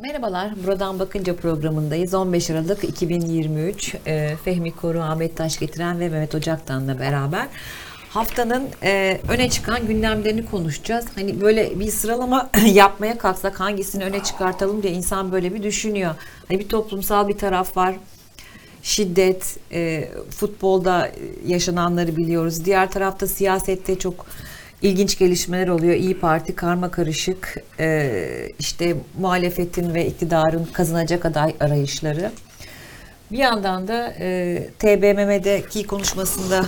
Merhabalar, Buradan Bakınca programındayız. 15 Aralık 2023. Ee, Fehmi Koru, Ahmet Taş getiren ve Mehmet Ocaktan'la beraber haftanın e, öne çıkan gündemlerini konuşacağız. Hani böyle bir sıralama yapmaya kalksak hangisini öne çıkartalım diye insan böyle bir düşünüyor. Hani bir toplumsal bir taraf var. Şiddet, e, futbolda yaşananları biliyoruz. Diğer tarafta siyasette çok ilginç gelişmeler oluyor. İyi Parti karma karışık e, işte muhalefetin ve iktidarın kazanacak aday arayışları. Bir yandan da e, TBMM'deki konuşmasında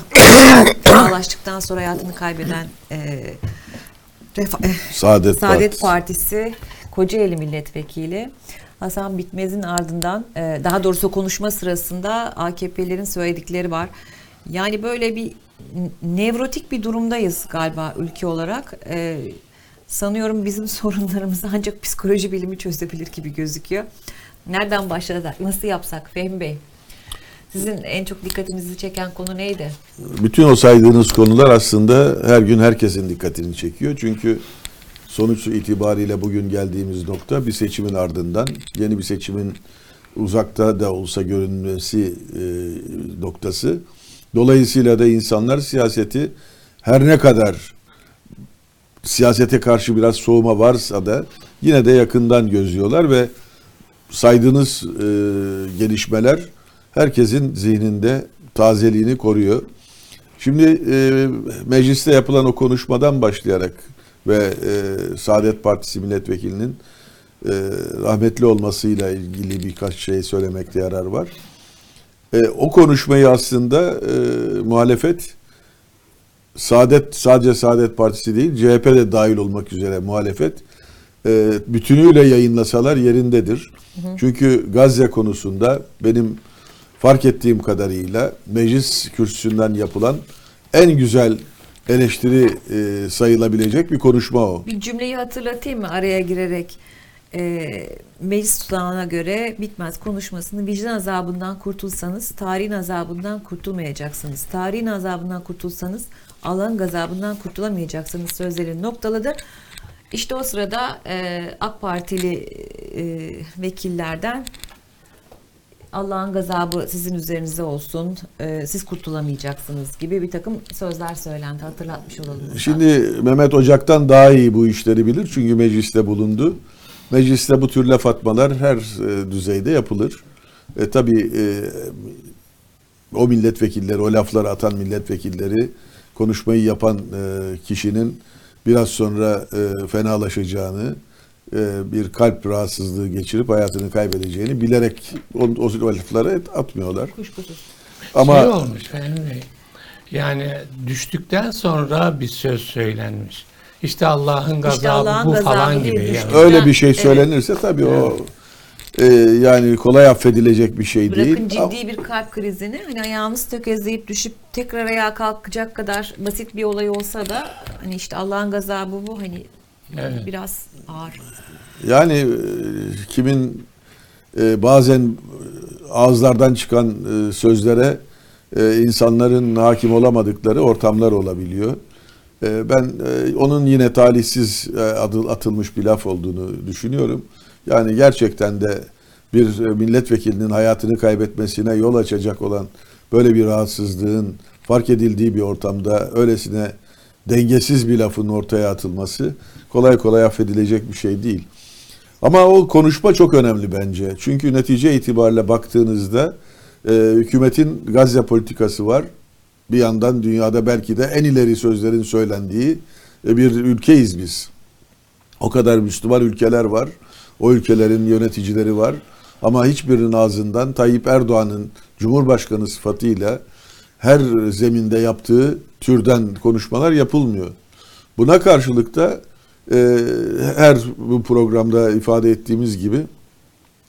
ağlaştıktan sonra hayatını kaybeden e, Refa- e, Saadet, Saadet Partisi. Partisi Kocaeli Milletvekili Hasan Bitmez'in ardından e, daha doğrusu konuşma sırasında AKP'lerin söyledikleri var. Yani böyle bir nevrotik bir durumdayız galiba ülke olarak. E, sanıyorum bizim sorunlarımızı ancak psikoloji bilimi çözebilir gibi gözüküyor. Nereden başladık? Nasıl yapsak Fehmi Bey? Sizin en çok dikkatinizi çeken konu neydi? Bütün o saydığınız konular aslında her gün herkesin dikkatini çekiyor. Çünkü sonuç itibariyle bugün geldiğimiz nokta bir seçimin ardından yeni bir seçimin uzakta da olsa görünmesi e, noktası. Dolayısıyla da insanlar siyaseti her ne kadar siyasete karşı biraz soğuma varsa da yine de yakından gözlüyorlar ve saydığınız e, gelişmeler herkesin zihninde tazeliğini koruyor. Şimdi e, mecliste yapılan o konuşmadan başlayarak ve e, Saadet Partisi milletvekilinin e, rahmetli olmasıyla ilgili birkaç şey söylemekte yarar var. E, o konuşmayı aslında e, muhalefet Saadet sadece Saadet Partisi değil CHP de dahil olmak üzere muhalefet e, bütünüyle yayınlasalar yerindedir. Çünkü Gazze konusunda benim fark ettiğim kadarıyla meclis kürsüsünden yapılan en güzel eleştiri e, sayılabilecek bir konuşma o. Bir cümleyi hatırlatayım mı araya girerek? E, meclis tutanağına göre bitmez konuşmasını vicdan azabından kurtulsanız tarihin azabından kurtulmayacaksınız. Tarihin azabından kurtulsanız Allah'ın gazabından kurtulamayacaksınız sözlerini noktaladı. İşte o sırada e, AK Partili e, vekillerden Allah'ın gazabı sizin üzerinize olsun, e, siz kurtulamayacaksınız gibi bir takım sözler söylendi. Hatırlatmış olalım. Şimdi Mehmet Ocak'tan daha iyi bu işleri bilir çünkü mecliste bulundu. Mecliste bu tür laf atmalar her e, düzeyde yapılır. E, tabii e, o milletvekilleri, o lafları atan milletvekilleri konuşmayı yapan e, kişinin biraz sonra e, fenalaşacağını, e, bir kalp rahatsızlığı geçirip hayatını kaybedeceğini bilerek o, o lafları atmıyorlar. Kuşkusuz. Ama Şey olmuş Fehmi Bey. Yani düştükten sonra bir söz söylenmiş. İşte Allah'ın gazabı Allah'ın bu gazabı falan gibi. Yani. öyle bir şey evet. söylenirse tabii o e, yani kolay affedilecek bir şey Bırakın değil. ciddi bir kalp krizini hani ayağınız tökezleyip düşüp tekrar ayağa kalkacak kadar basit bir olay olsa da hani işte Allah'ın gazabı bu hani Evet. biraz ağır. Yani e, kimin e, bazen ağızlardan çıkan e, sözlere e, insanların hakim olamadıkları ortamlar olabiliyor. E, ben e, onun yine talihsiz e, adı atılmış bir laf olduğunu düşünüyorum. Yani gerçekten de bir e, milletvekilinin hayatını kaybetmesine yol açacak olan böyle bir rahatsızlığın fark edildiği bir ortamda öylesine dengesiz bir lafın ortaya atılması kolay kolay affedilecek bir şey değil. Ama o konuşma çok önemli bence. Çünkü netice itibariyle baktığınızda e, hükümetin Gazze politikası var. Bir yandan dünyada belki de en ileri sözlerin söylendiği e, bir ülkeyiz biz. O kadar Müslüman ülkeler var. O ülkelerin yöneticileri var. Ama hiçbirinin ağzından Tayyip Erdoğan'ın Cumhurbaşkanı sıfatıyla her zeminde yaptığı türden konuşmalar yapılmıyor. Buna karşılık da e, her bu programda ifade ettiğimiz gibi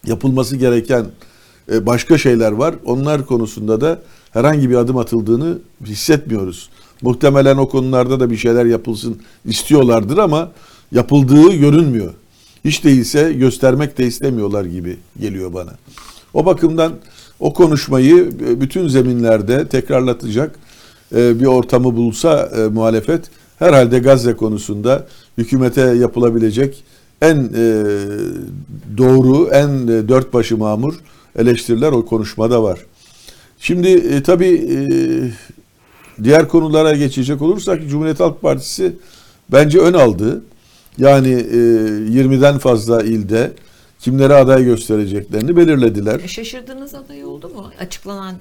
yapılması gereken e, başka şeyler var. Onlar konusunda da herhangi bir adım atıldığını hissetmiyoruz. Muhtemelen o konularda da bir şeyler yapılsın istiyorlardır ama yapıldığı görünmüyor. Hiç değilse göstermek de istemiyorlar gibi geliyor bana. O bakımdan o konuşmayı e, bütün zeminlerde tekrarlatacak e, bir ortamı bulsa e, muhalefet herhalde Gazze konusunda hükümete yapılabilecek en doğru, en dört başı mamur eleştiriler o konuşmada var. Şimdi e, tabii e, diğer konulara geçecek olursak Cumhuriyet Halk Partisi bence ön aldı. Yani e, 20'den fazla ilde kimlere aday göstereceklerini belirlediler. E, Şaşırdığınız aday oldu mu? Açıklanan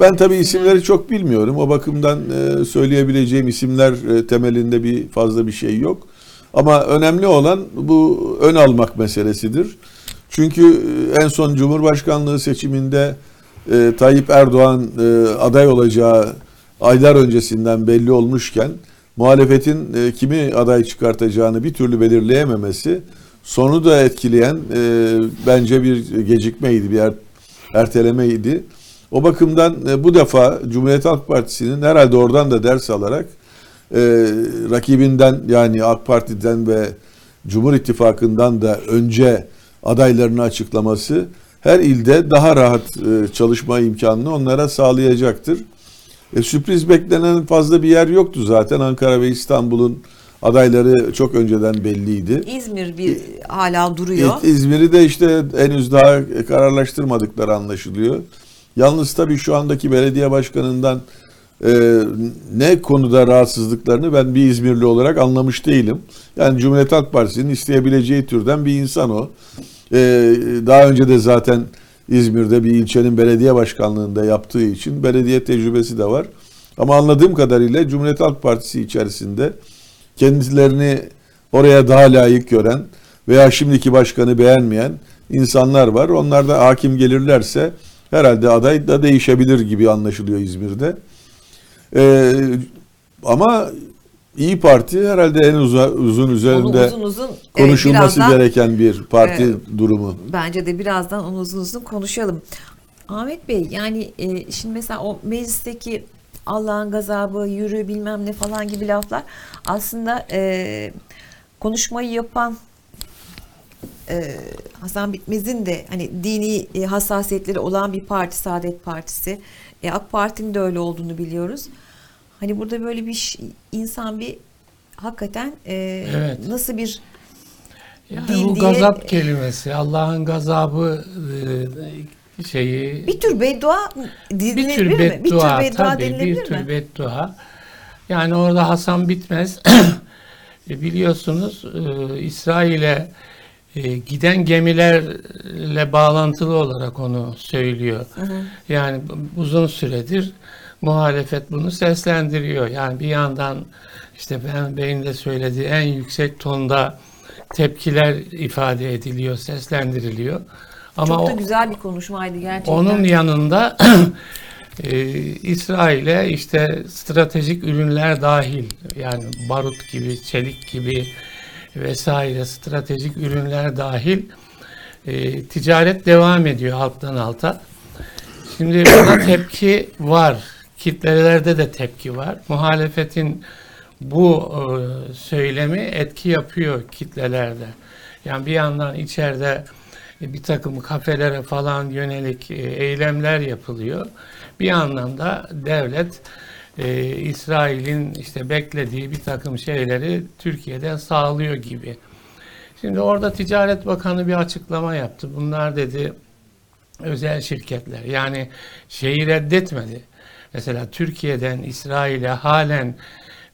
Ben tabii isimleri çok bilmiyorum. O bakımdan e, söyleyebileceğim isimler e, temelinde bir fazla bir şey yok. Ama önemli olan bu ön almak meselesidir. Çünkü e, en son Cumhurbaşkanlığı seçiminde e, Tayyip Erdoğan e, aday olacağı aylar öncesinden belli olmuşken muhalefetin e, kimi aday çıkartacağını bir türlü belirleyememesi sonu da etkileyen e, bence bir gecikmeydi, bir er, ertelemeydi. O bakımdan e, bu defa Cumhuriyet Halk Partisi'nin herhalde oradan da ders alarak e, rakibinden yani AK Parti'den ve Cumhur İttifakı'ndan da önce adaylarını açıklaması her ilde daha rahat e, çalışma imkanını onlara sağlayacaktır. E, sürpriz beklenen fazla bir yer yoktu zaten. Ankara ve İstanbul'un adayları çok önceden belliydi. İzmir bir hala duruyor. İz- İzmir'i de işte henüz daha kararlaştırmadıkları anlaşılıyor. Yalnız tabii şu andaki belediye başkanından e, ne konuda rahatsızlıklarını ben bir İzmirli olarak anlamış değilim. Yani Cumhuriyet Halk Partisi'nin isteyebileceği türden bir insan o. E, daha önce de zaten İzmir'de bir ilçenin belediye başkanlığında yaptığı için belediye tecrübesi de var. Ama anladığım kadarıyla Cumhuriyet Halk Partisi içerisinde kendilerini oraya daha layık gören veya şimdiki başkanı beğenmeyen insanlar var. Onlar da hakim gelirlerse herhalde aday da değişebilir gibi anlaşılıyor İzmir'de. Ee, ama İyi Parti herhalde en uzun Onu üzerinde uzun uzun e, konuşulması birazdan- gereken bir parti Evet. durumu. Bence de birazdan onu uzun uzun konuşalım. Ahmet Bey yani e, şimdi mesela o meclisteki Allah'ın gazabı, yürü bilmem ne falan gibi laflar aslında e, konuşmayı yapan e, Hasan Bitmez'in de hani dini e, hassasiyetleri olan bir parti Saadet Partisi. E, AK Parti'nin de öyle olduğunu biliyoruz. Hani burada böyle bir insan bir hakikaten e, Evet. nasıl bir Yani Din bu diye- gazap kelimesi, Allah'ın gazabı e, şeyi bir tür beddua bir denilebilir tür mi? beddua, Bir tür beddua tabii denilebilir bir tür mi? beddua. Yani orada Hasan Bitmez e, biliyorsunuz e, İsrail'e e, giden gemilerle bağlantılı olarak onu söylüyor. Yani bu- uzun süredir muhalefet bunu seslendiriyor. Yani bir yandan işte ben Bey'in de söylediği en yüksek tonda tepkiler ifade ediliyor, seslendiriliyor. Ama Çok da o- güzel bir konuşmaydı gerçekten. onun yanında e, İsrail'e işte stratejik ürünler dahil yani barut gibi, çelik gibi vesaire stratejik ürünler dahil e, ticaret devam ediyor alttan alta. Şimdi buna tepki var. Kitlelerde de tepki var. Muhalefetin bu e, söylemi etki yapıyor kitlelerde. Yani bir yandan içeride bir takım kafelere falan yönelik e, eylemler yapılıyor. Bir yandan da devlet e, İsrail'in işte beklediği bir takım şeyleri Türkiye'den sağlıyor gibi. Şimdi orada Ticaret Bakanı bir açıklama yaptı. Bunlar dedi özel şirketler. Yani şeyi reddetmedi. Mesela Türkiye'den İsrail'e halen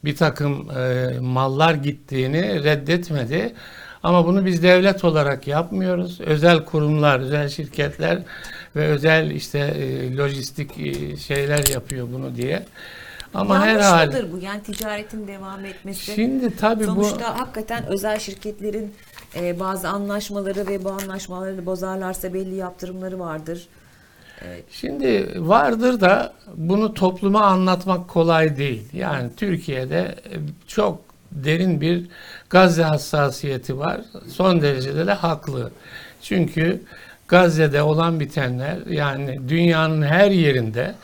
bir takım e, mallar gittiğini reddetmedi. Ama bunu biz devlet olarak yapmıyoruz. Özel kurumlar, özel şirketler ve özel işte e, lojistik e, şeyler yapıyor bunu diye. Ama Yanlış herhalde mıdır bu? Yani ticaretin devam etmesi. şimdi tabii bu Sonuçta hakikaten özel şirketlerin e, bazı anlaşmaları ve bu anlaşmaları bozarlarsa belli yaptırımları vardır. Şimdi vardır da bunu topluma anlatmak kolay değil. Yani Türkiye'de e, çok derin bir Gazze hassasiyeti var. Son derecede de haklı. Çünkü Gazze'de olan bitenler yani dünyanın her yerinde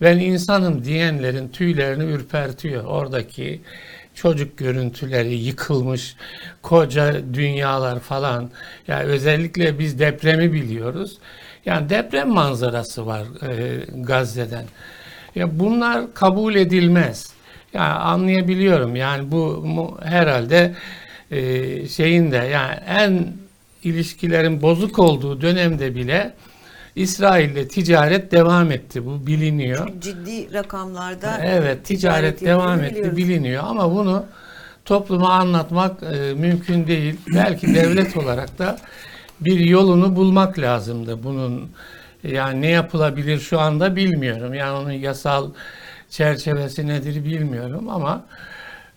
ben insanım diyenlerin tüylerini ürpertiyor. Oradaki çocuk görüntüleri, yıkılmış koca dünyalar falan. Yani özellikle biz depremi biliyoruz. Yani deprem manzarası var e, Gazze'den. Ya bunlar kabul edilmez. Yani anlayabiliyorum. Yani bu mu- herhalde e, şeyin de yani en ilişkilerin bozuk olduğu dönemde bile İsrail'le ticaret devam etti. Bu biliniyor. Ciddi rakamlarda Evet, ticaret devam yapıldığını etti, biliyoruz. biliniyor ama bunu topluma anlatmak e, mümkün değil. Belki devlet olarak da bir yolunu bulmak lazımdı bunun. Yani ne yapılabilir şu anda bilmiyorum. Yani onun yasal çerçevesi nedir bilmiyorum ama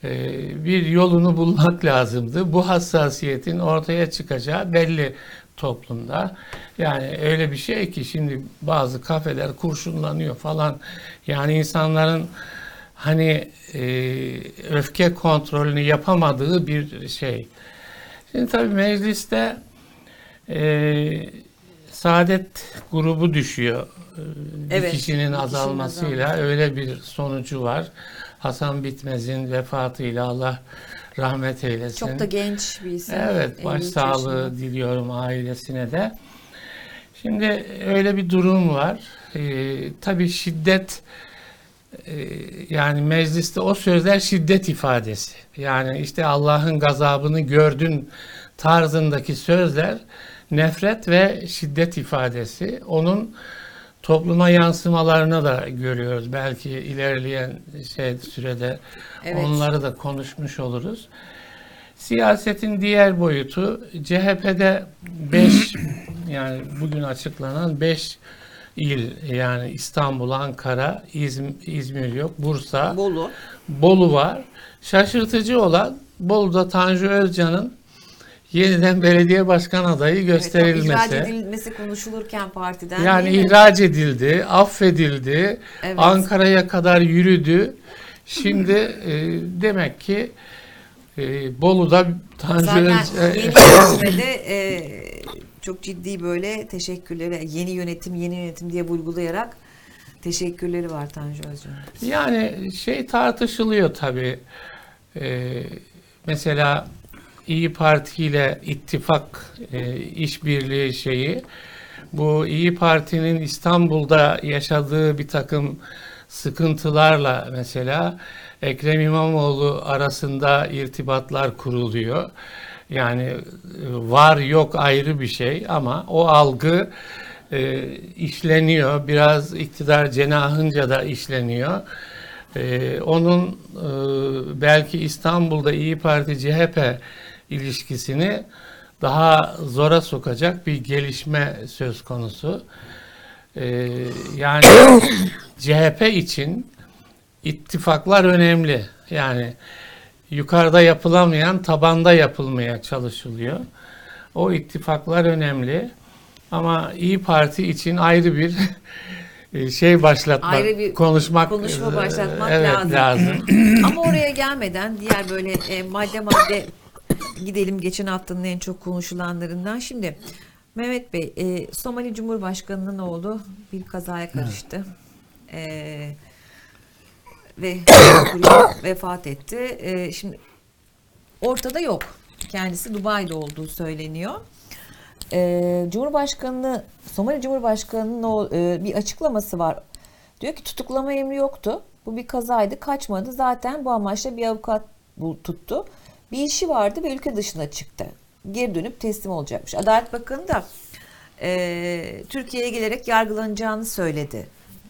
e, bir yolunu bulmak lazımdı. Bu hassasiyetin ortaya çıkacağı belli toplumda. Yani öyle bir şey ki şimdi bazı kafeler kurşunlanıyor falan. Yani insanların hani e, öfke kontrolünü yapamadığı bir şey. Şimdi tabii mecliste e, Saadet grubu düşüyor. E, Bir Evet, kişinin azalmasıyla azalması. öyle bir sonucu var. Hasan Bitmez'in vefatıyla Allah rahmet eylesin. Çok da genç bir isim. Evet, 53 başsağlığı yaşında. diliyorum ailesine de. Şimdi öyle bir durum var. Ee, tabii şiddet e, yani mecliste o sözler şiddet ifadesi. Yani işte Allah'ın gazabını gördün tarzındaki sözler nefret ve şiddet ifadesi. Onun topluma yansımalarını da görüyoruz. Belki ilerleyen şey sürede Evet. onları da konuşmuş oluruz. Siyasetin diğer boyutu CHP'de 5 yani bugün açıklanan 5 il yani İstanbul, Ankara, İzm- İzmir yok, Bursa, Bolu. Bolu var. Şaşırtıcı olan Bolu'da Tanju Özcan'ın yeniden belediye başkan adayı Evet, ihraç gösterilmesi. edilmesi konuşulurken partiden Yani mi? ihraç edildi, affedildi, Evet. Ankara'ya kadar yürüdü. Şimdi e, demek ki e, Bolu'da Tanju Zaten Öz- yeni yönetime de e, çok ciddi böyle teşekkürleri, yeni yönetim, yeni yönetim diye vurgulayarak teşekkürleri var Tanju Özcan'ın. Yani şey tartışılıyor tabii. Ee, mesela İyi Parti ile ittifak e, işbirliği şeyi bu İyi Parti'nin İstanbul'da yaşadığı bir takım sıkıntılarla mesela Ekrem İmamoğlu arasında irtibatlar kuruluyor. Yani e, var yok ayrı bir şey ama o algı e, işleniyor. Biraz iktidar cenahınca da işleniyor. E, onun e, belki İstanbul'da İyi Parti CHP ilişkisini daha zora sokacak bir gelişme söz konusu. E, yani CHP için ittifaklar önemli. Yani yukarıda yapılamayan tabanda yapılmaya çalışılıyor. O ittifaklar önemli. Ama İyi Parti için ayrı bir e, şey başlatmak, Ayrı bir konuşmak, konuşma e, başlatmak evet, lazım. lazım. Ama oraya gelmeden diğer böyle e, madde madde gidelim geçen haftanın en çok konuşulanlarından. Şimdi Mehmet Bey, e, Somali Cumhurbaşkanı'nın oğlu bir kazaya karıştı. E, ve vefat etti. E, şimdi ortada yok. Kendisi Dubai'de olduğu söyleniyor. E, Cumhurbaşkanı, Somali Cumhurbaşkanı'nın o e, bir açıklaması var. Diyor ki tutuklama emri yoktu. Bu bir kazaydı, kaçmadı. Zaten bu amaçla bir avukat bu tuttu. Bir işi vardı ve ülke dışına çıktı. Geri dönüp teslim olacakmış. Adalet Bakanı da e, Türkiye'ye gelerek yargılanacağını söyledi.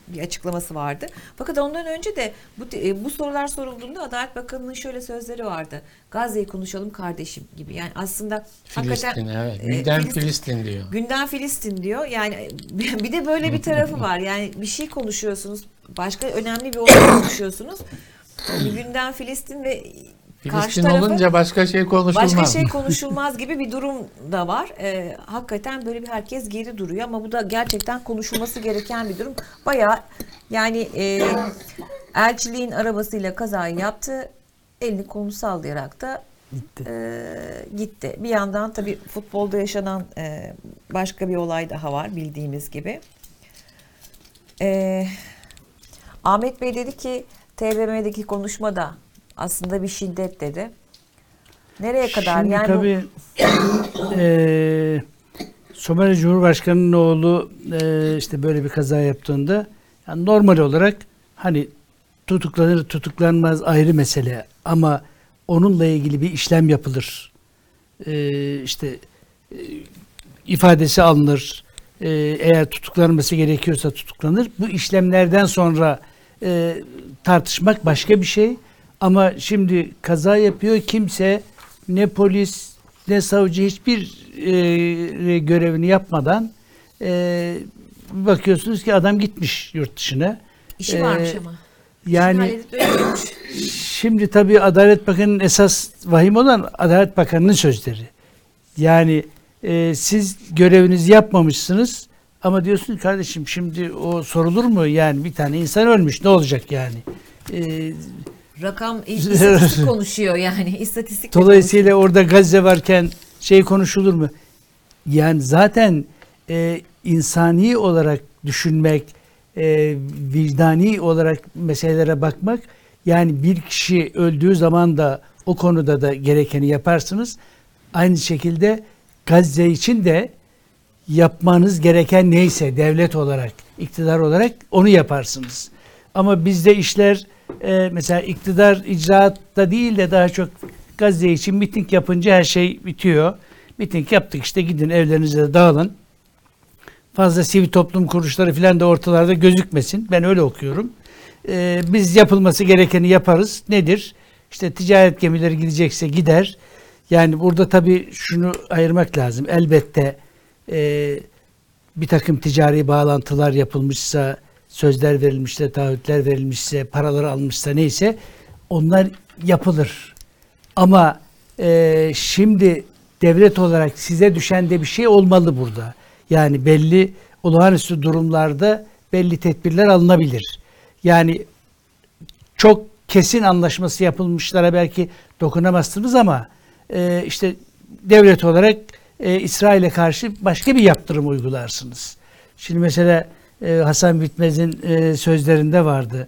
Bir açıklaması vardı. Fakat ondan önce de bu, e, bu sorular sorulduğunda Adalet Bakanı'nın şöyle sözleri vardı. Gazze'yi konuşalım kardeşim gibi. Yani aslında Filistin hakikaten evet. e, Gündem Filistin- Filistin diyor. Gündem Filistin diyor. Yani bir de böyle bir tarafı var. Yani bir şey konuşuyorsunuz. Başka önemli bir olay konuşuyorsunuz. Gündem Filistin ve karşı Filistin tarafı olunca başka şey konuşulmaz. başka şey konuşulmaz gibi bir durum da var. Ee, hakikaten böyle bir herkes geri duruyor ama bu da gerçekten konuşulması gereken bir durum. Bayağı yani e, elçiliğin arabasıyla kazayı yaptı. Elini kolunu sallayarak da Gitti. e, gitti. Bir yandan tabii futbolda yaşanan e, başka bir olay daha var bildiğimiz gibi. E, Ahmet Bey dedi ki TBMM'deki konuşmada aslında bir şiddet dedi. Nereye kadar? Şimdi yani bu- tabii eee Somali Cumhurbaşkanı'nın oğlu eee, işte böyle bir kaza yaptığında yani normal olarak hani tutuklanır tutuklanmaz ayrı mesele ama onunla ilgili bir işlem yapılır. Eee işte ifadesi alınır. E, eğer tutuklanması gerekiyorsa tutuklanır. Bu işlemlerden sonra e, tartışmak başka bir şey. Ama şimdi kaza yapıyor kimse ne polis ne savcı hiçbir e, görevini yapmadan e, bakıyorsunuz ki adam gitmiş yurt dışına. İşi Ee, varmış ama. Yani. Şimdi tabii Adalet Bakanı'nın esas vahim olan Adalet Bakanı'nın sözleri. Yani e, siz görevinizi yapmamışsınız ama diyorsun kardeşim şimdi o sorulur mu? Yani bir tane insan ölmüş ne olacak yani? E, Rakam istatistik konuşuyor yani. İstatistik dolayısıyla orada Gazze varken şey konuşulur mu? Yani zaten e, insani olarak düşünmek, e, vicdani olarak meselelere bakmak yani bir kişi öldüğü zaman da o konuda da gerekeni yaparsınız. Aynı şekilde Gazze için de yapmanız gereken neyse devlet olarak, iktidar olarak onu yaparsınız. Ama bizde işler e, mesela iktidar icraatta değil de daha çok Gazze için miting yapınca her şey bitiyor. Miting yaptık işte gidin evlerinize dağılın. Fazla sivil toplum kuruluşları falan da ortalarda gözükmesin. Ben öyle okuyorum. E, biz yapılması gerekeni yaparız. Nedir? İşte ticaret gemileri gidecekse gider. Yani burada tabii şunu ayırmak lazım. Elbette e, bir takım ticari bağlantılar yapılmışsa, sözler verilmişse, taahhütler verilmişse, paraları almışsa neyse onlar yapılır. Ama e, şimdi devlet olarak size düşen de bir şey olmalı burada. Yani belli olağanüstü durumlarda belli tedbirler alınabilir. Yani çok kesin anlaşması yapılmışlara belki dokunamazsınız ama e, işte devlet olarak e, İsrail'e karşı başka bir yaptırım uygularsınız. Şimdi mesela e, Hasan Bitmez'in e, sözlerinde vardı.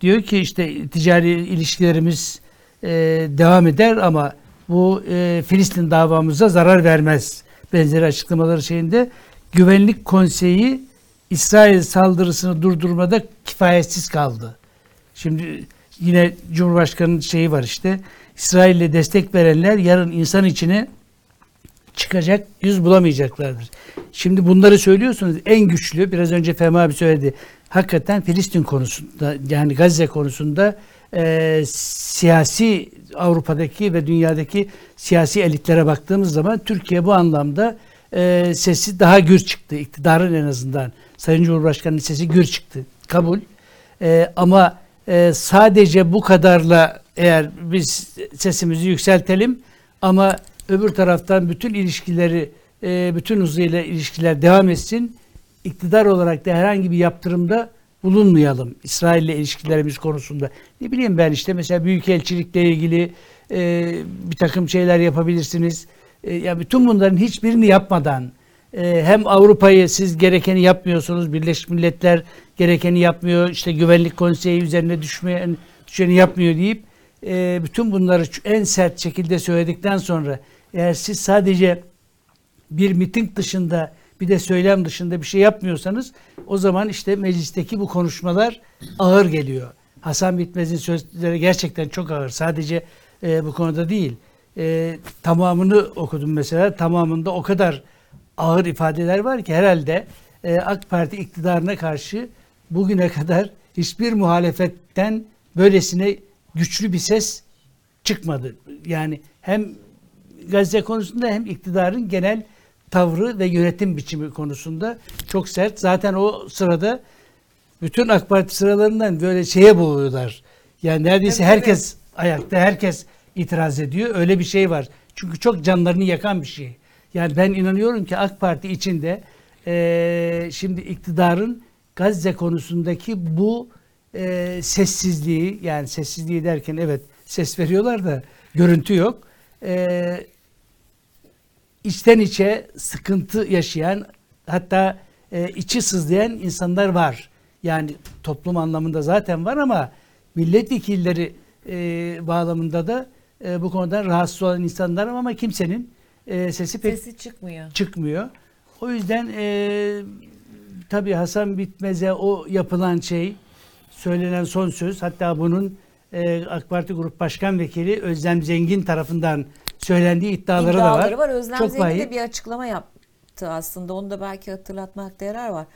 Diyor ki işte ticari ilişkilerimiz e, devam eder ama bu Filistin davamıza zarar vermez. Benzeri açıklamaları şeyinde Güvenlik Konseyi İsrail saldırısını durdurmada kifayetsiz kaldı. Şimdi yine Cumhurbaşkanı'nın şeyi var işte. İsrail'e destek verenler yarın insan içine çıkacak yüz bulamayacaklardır. Şimdi bunları söylüyorsunuz. En güçlü biraz önce Fehmi abi söyledi. Hakikaten Filistin konusunda yani Gazze konusunda e, siyasi Avrupa'daki ve dünyadaki siyasi elitlere baktığımız zaman Türkiye bu anlamda e, sesi daha gür çıktı. İktidarın en azından Sayın Cumhurbaşkanı'nın sesi gür çıktı. Kabul. E, ama e, sadece bu kadarla eğer biz sesimizi yükseltelim ama öbür taraftan bütün ilişkileri e, bütün hızıyla ilişkiler devam etsin. İktidar olarak da herhangi bir yaptırımda bulunmayalım İsrail ile ilişkilerimiz konusunda. Ne bileyim ben işte mesela büyükelçilikle ilgili e, bir takım şeyler yapabilirsiniz. E, ya bütün bunların hiçbirini yapmadan e, hem Avrupa'yı siz gerekeni yapmıyorsunuz, Birleşmiş Milletler gerekeni yapmıyor, işte Güvenlik Konseyi üzerine düşmeyen düşeni yapmıyor deyip e, bütün bunları en sert şekilde söyledikten sonra eğer siz sadece bir miting dışında bir de söylem dışında bir şey yapmıyorsanız o zaman işte meclisteki bu konuşmalar ağır geliyor. Hasan Bitmez'in sözleri gerçekten çok ağır. Sadece e, bu konuda değil. E, tamamını okudum mesela. Tamamında o kadar ağır ifadeler var ki herhalde e, AK Parti iktidarına karşı bugüne kadar hiçbir muhalefetten böylesine güçlü bir ses çıkmadı. Yani hem Gazze konusunda hem iktidarın genel tavrı ve yönetim biçimi konusunda çok sert. Zaten o sırada bütün AK Parti sıralarından böyle şeye boğuyorlar. Yani neredeyse herkes ayakta, herkes itiraz ediyor. Öyle bir şey var. Çünkü çok canlarını yakan bir şey. Yani ben inanıyorum ki AK Parti içinde eee, şimdi iktidarın Gazze konusundaki bu eee, sessizliği yani sessizliği derken evet ses veriyorlar da görüntü yok. Eee içten içe sıkıntı yaşayan hatta e, içi sızlayan insanlar var. Yani toplum anlamında zaten var ama milletvekilleri e, bağlamında da e, bu konuda rahatsız olan insanlar ama kimsenin e, sesi pek Sesi çıkmıyor. çıkmıyor. O yüzden e, tabii Hasan Bitmez'e o yapılan şey, söylenen son söz, hatta bunun e, AK Parti Grup Başkan Vekili Özlem Zengin tarafından söylendiği iddiaları, İddiaları da var. var. Özlem Çok Zengin de bir açıklama yaptı aslında. Onu da belki hatırlatmakta yarar var.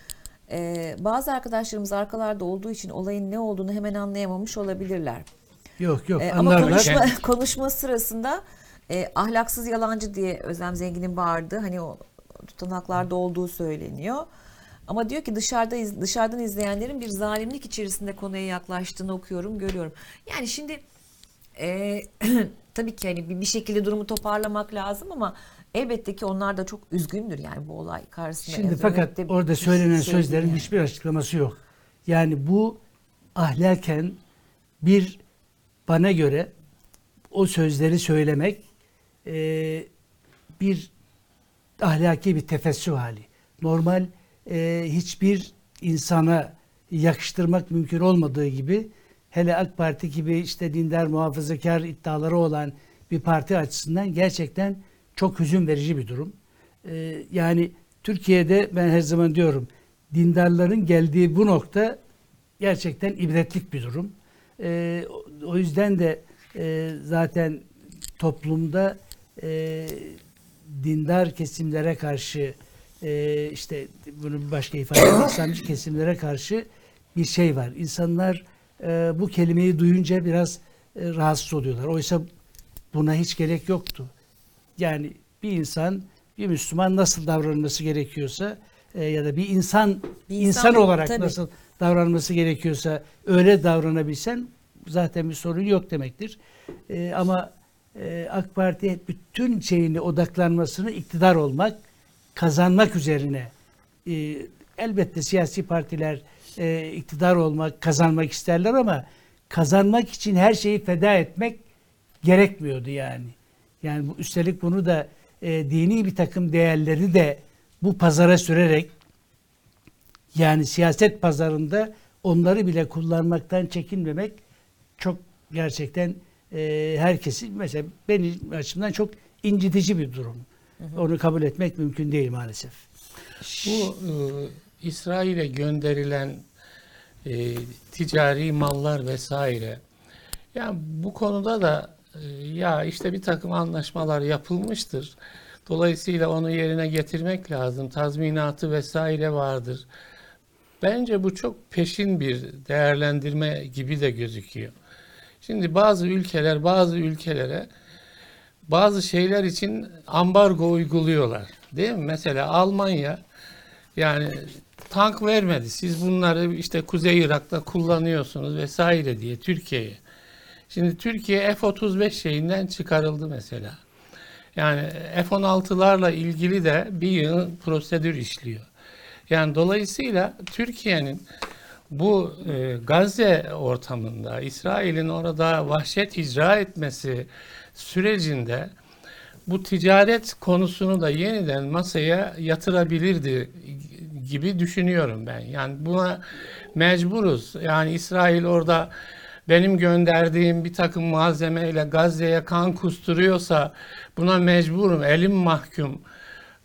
Ee, bazı arkadaşlarımız arkalarda olduğu için olayın ne olduğunu hemen anlayamamış olabilirler. Yok yok Ee, ama anlarlar. konuşma, konuşma sırasında e, ahlaksız yalancı diye Özlem Zengin'in bağırdığı hani o tutanaklarda olduğu söyleniyor. Ama diyor ki dışarıda iz- dışarıdan izleyenlerin bir zalimlik içerisinde konuya yaklaştığını okuyorum, görüyorum. Yani şimdi e, tabii ki hani bir, şekilde durumu toparlamak lazım ama elbette ki onlar da çok üzgündür yani bu olay karşısında. Şimdi fakat orada söylenen şey sözlerin yani. hiçbir açıklaması yok. Yani bu ahlaken bir bana göre o sözleri söylemek e, bir ahlaki bir tefessü hali. Normal e, hiçbir insana yakıştırmak mümkün olmadığı gibi hele AK Parti gibi işte dindar muhafazakar iddiaları olan bir parti açısından gerçekten çok hüzün verici bir durum. E, yani Türkiye'de ben her zaman diyorum dindarların geldiği bu nokta gerçekten ibretlik bir durum. E, o- yüzden de e, zaten toplumda e, dindar kesimlere karşı e, işte bunu başka ifade İslamcı kesimlere karşı bir şey var. İnsanlar e, bu kelimeyi duyunca biraz e, rahatsız oluyorlar. Oysa buna hiç gerek yoktu. Yani bir insan, bir Müslüman nasıl davranması gerekiyorsa e, ya da bir insan Bir insan, insan, olarak tabii. nasıl davranması gerekiyorsa öyle davranabilsen zaten bir sorun yok demektir. E, ama e, AK Parti bütün şeyini odaklanmasını iktidar olmak, kazanmak üzerine. E, elbette siyasi partiler e, iktidar olmak, kazanmak isterler ama kazanmak için her şeyi feda etmek gerekmiyordu yani. Yani bu, üstelik bunu da e, dini bir takım değerleri de bu pazara sürerek yani siyaset pazarında onları bile kullanmaktan çekinmemek çok gerçekten e, herkesi mesela benim açımdan çok incitici bir durum. Onu kabul etmek mümkün değil maalesef. Bu e, İsrail'e gönderilen e, ticari mallar vesaire. Yani bu konuda da e, ya işte bir takım anlaşmalar yapılmıştır. Dolayısıyla onu yerine getirmek lazım. Tazminatı vesaire vardır. Bence bu çok peşin bir değerlendirme gibi de gözüküyor. Şimdi bazı ülkeler bazı ülkelere bazı şeyler için ambargo uyguluyorlar. Değil mi? Mesela Almanya yani tank vermedi. Siz bunları işte Kuzey Irak'ta kullanıyorsunuz vesaire diye Türkiye'ye. Şimdi Türkiye F-35 şeyinden çıkarıldı mesela. Yani F-16'larla ilgili de bir yıl prosedür işliyor. Yani dolayısıyla Türkiye'nin bu e, Gazze ortamında İsrail'in orada vahşet icra etmesi sürecinde bu ticaret konusunu da yeniden masaya yatırabilirdi gibi düşünüyorum ben. Yani buna mecburuz. Yani İsrail orada benim gönderdiğim bir takım malzemeyle Gazze'ye kan kusturuyorsa buna mecburum, elim mahkum.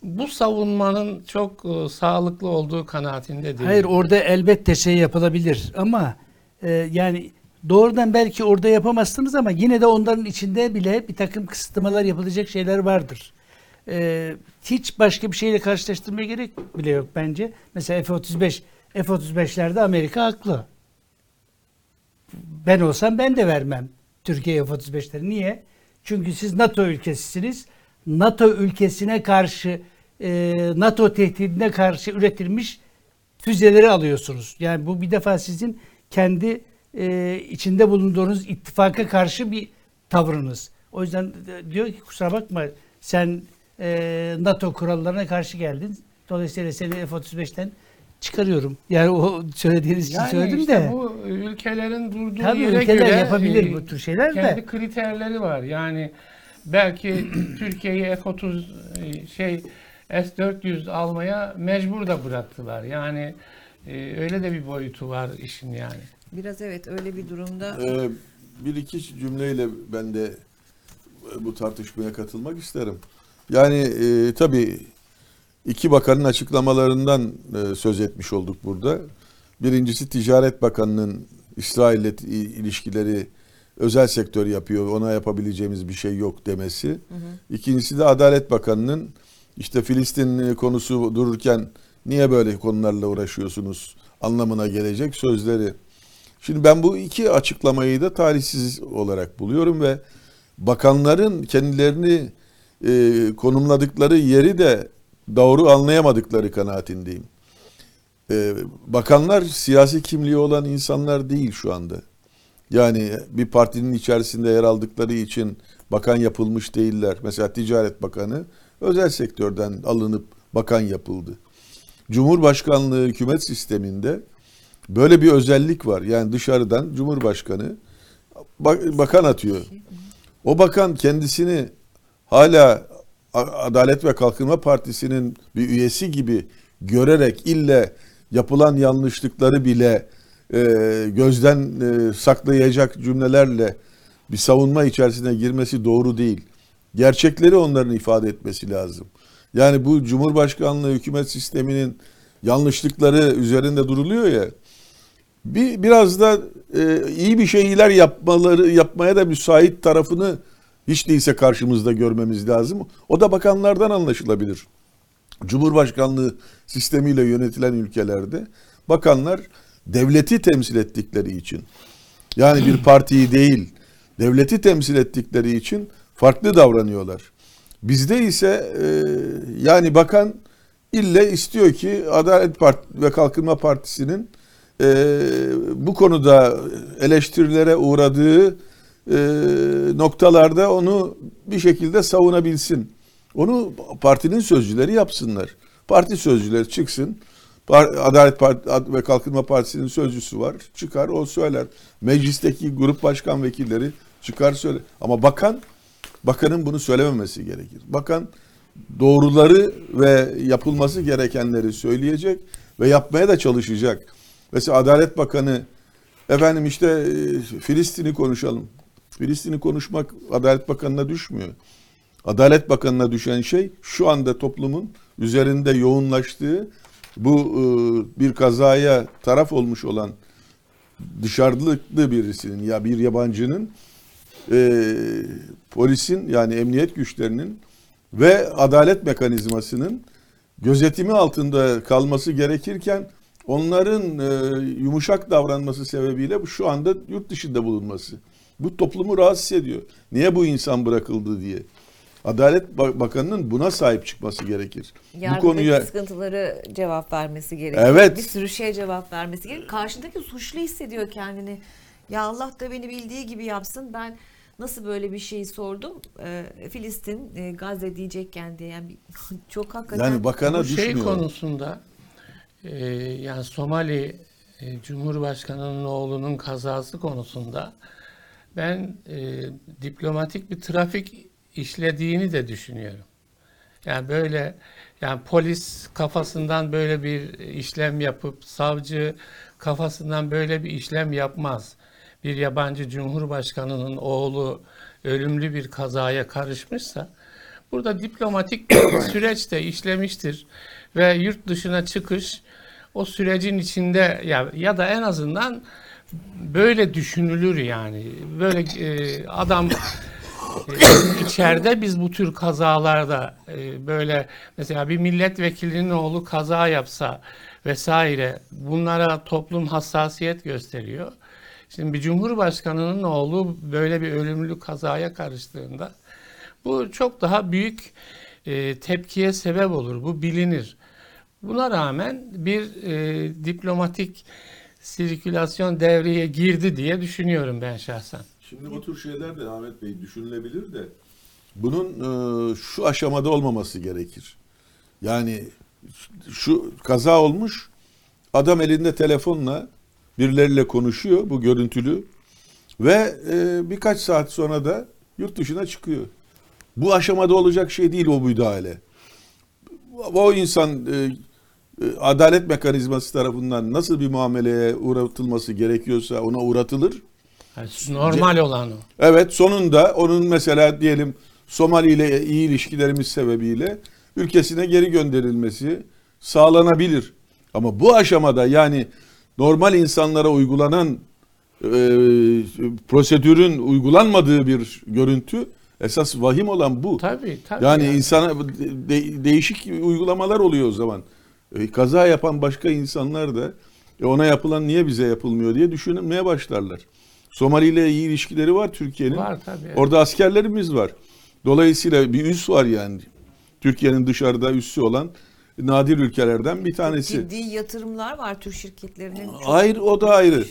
Bu savunmanın çok e, sağlıklı olduğu kanaatinde değilim. Hayır orada elbette şey yapılabilir ama e, yani doğrudan belki orada yapamazsınız ama yine de onların içinde bile bir takım kısıtlamalar yapılacak şeyler vardır. E, hiç başka bir şeyle karşılaştırmaya gerek bile yok bence. Mesela F-35 F-35'lerde Amerika haklı. Ben olsam ben de vermem Türkiye F-35'leri. Niye? Çünkü siz NATO ülkesisiniz. NATO ülkesine karşı e, NATO tehdidine karşı üretilmiş füzeleri alıyorsunuz. Yani bu bir defa sizin kendi e, içinde bulunduğunuz ittifaka karşı bir tavrınız. O yüzden e, diyor ki kusura bakma sen e, NATO kurallarına karşı geldin. Dolayısıyla seni F-35'ten çıkarıyorum. Yani o söylediğiniz için Yani söyledim işte de. bu ülkelerin durduğu Tabii yere ülkeler göre yapabilir e, bu tür şeyler de. kendi kriterleri var. Yani belki Türkiye'yi F-30 e, şey S-400 almaya mecbur da bıraktılar. Yani e, öyle de bir boyutu var işin yani. Biraz evet öyle bir durumda. Ee, bir iki cümleyle ben de e, bu tartışmaya katılmak isterim. Yani e, tabii iki bakanın açıklamalarından e, söz etmiş olduk burada. Birincisi Ticaret Bakanı'nın İsrail'le i- ilişkileri özel sektör yapıyor. Ona yapabileceğimiz bir şey yok demesi. İkincisi de Adalet Bakanı'nın işte Filistin konusu dururken niye böyle konularla uğraşıyorsunuz anlamına gelecek sözleri. Şimdi ben bu iki açıklamayı da talihsiz olarak buluyorum ve bakanların kendilerini e, konumladıkları yeri de doğru anlayamadıkları kanaatindeyim. E, bakanlar siyasi kimliği olan insanlar değil şu anda. Yani bir partinin içerisinde yer aldıkları için bakan yapılmış değiller. Mesela Ticaret Bakanı özel sektörden alınıp bakan yapıldı. Cumhurbaşkanlığı hükümet sisteminde böyle bir özellik var. Yani dışarıdan Cumhurbaşkanı bak- bakan atıyor. O bakan kendisini hala Adalet ve Kalkınma Partisi'nin bir üyesi gibi görerek ille yapılan yanlışlıkları bile e, gözden e, saklayacak cümlelerle bir savunma içerisine girmesi doğru değil. Gerçekleri onların ifade etmesi lazım. Yani bu Cumhurbaşkanlığı hükümet sisteminin yanlışlıkları üzerinde duruluyor ya. Bir biraz da e, iyi bir şeyler yapmaları yapmaya da müsait tarafını hiç değilse karşımızda görmemiz lazım. O da bakanlardan anlaşılabilir. Cumhurbaşkanlığı sistemiyle yönetilen ülkelerde bakanlar devleti temsil ettikleri için yani bir partiyi değil devleti temsil ettikleri için farklı davranıyorlar. Bizde ise e, yani bakan ille istiyor ki Adalet Parti ve Kalkınma Partisi'nin e, bu konuda eleştirilere uğradığı e, noktalarda onu bir şekilde savunabilsin. Onu partinin sözcüleri yapsınlar. Parti sözcüleri çıksın. Adalet Parti ve Kalkınma Partisi'nin sözcüsü var. Çıkar o söyler. Meclisteki grup başkan vekilleri çıkar söyler. Ama bakan bakanın bunu söylememesi gerekir. Bakan doğruları ve yapılması gerekenleri söyleyecek ve yapmaya da çalışacak. Mesela Adalet Bakanı efendim işte e, Filistin'i konuşalım. Filistin'i konuşmak Adalet Bakanı'na düşmüyor. Adalet Bakanı'na düşen şey şu anda toplumun üzerinde yoğunlaştığı bu e, bir kazaya taraf olmuş olan dışarılıklı birisinin ya bir yabancının e, polisin yani emniyet güçlerinin ve adalet mekanizmasının gözetimi altında kalması gerekirken onların e, yumuşak davranması sebebiyle şu anda yurt dışında bulunması. Bu toplumu rahatsız ediyor. Niye bu insan bırakıldı diye. Adalet Ba- Bakanı'nın buna sahip çıkması gerekir. bu Yargıdaki konuya sıkıntıları cevap vermesi gerekiyor. Evet. Bir sürü şeye cevap vermesi gerekiyor. Karşındaki suçlu hissediyor kendini. Ya Allah da beni bildiği gibi yapsın. Ben nasıl böyle bir şeyi sordum? Ee, Filistin, e, Gazze diyecekken diye. Yani çok hakikaten. yani bakana Bu şey düşmüyor. konusunda e, yani Somali e, Cumhurbaşkanı'nın oğlunun kazası konusunda ben e, diplomatik bir trafik işlediğini de düşünüyorum. Yani böyle yani polis kafasından böyle bir işlem yapıp savcı kafasından böyle bir işlem yapmaz. Bir yabancı cumhurbaşkanının oğlu ölümlü bir kazaya karışmışsa burada diplomatik bir süreç de işlemiştir ve yurt dışına çıkış o sürecin içinde ya, ya da en azından böyle düşünülür yani. Böyle e, adam e, içeride biz bu tür kazalarda e, böyle mesela bir milletvekilinin oğlu kaza yapsa vesaire bunlara toplum hassasiyet gösteriyor. Şimdi bir cumhurbaşkanının oğlu böyle bir ölümlü kazaya karıştığında bu çok daha büyük e, tepkiye sebep olur. Bu bilinir. Buna rağmen bir e, diplomatik sirkülasyon devreye girdi diye düşünüyorum ben şahsen. Şimdi bu tür şeyler de Ahmet Bey düşünülebilir de bunun e, şu aşamada olmaması gerekir. Yani şu kaza olmuş adam elinde telefonla birileriyle konuşuyor bu görüntülü ve e, birkaç saat sonra da yurt dışına çıkıyor. Bu aşamada olacak şey değil o müdahale. O insan e, adalet mekanizması tarafından nasıl bir muameleye uğratılması gerekiyorsa ona uğratılır. Yani normal olan o. Evet sonunda onun mesela diyelim Somali ile iyi ilişkilerimiz sebebiyle ülkesine geri gönderilmesi sağlanabilir. Ama bu aşamada yani normal insanlara uygulanan e, prosedürün uygulanmadığı bir görüntü. Esas vahim olan bu. Tabii tabii. Yani insana de- değişik uygulamalar oluyor o zaman. E, kaza yapan başka insanlar da e, ona yapılan niye bize yapılmıyor diye düşünmeye başlarlar. Somali ile iyi ilişkileri var Türkiye'nin. Var tabii. Orada askerlerimiz var. Dolayısıyla bir üs var yani. Türkiye'nin dışarıda üssü olan nadir ülkelerden bir tanesi. Ciddi yatırımlar var Türk şirketlerinin. Ayrı o da ayrı.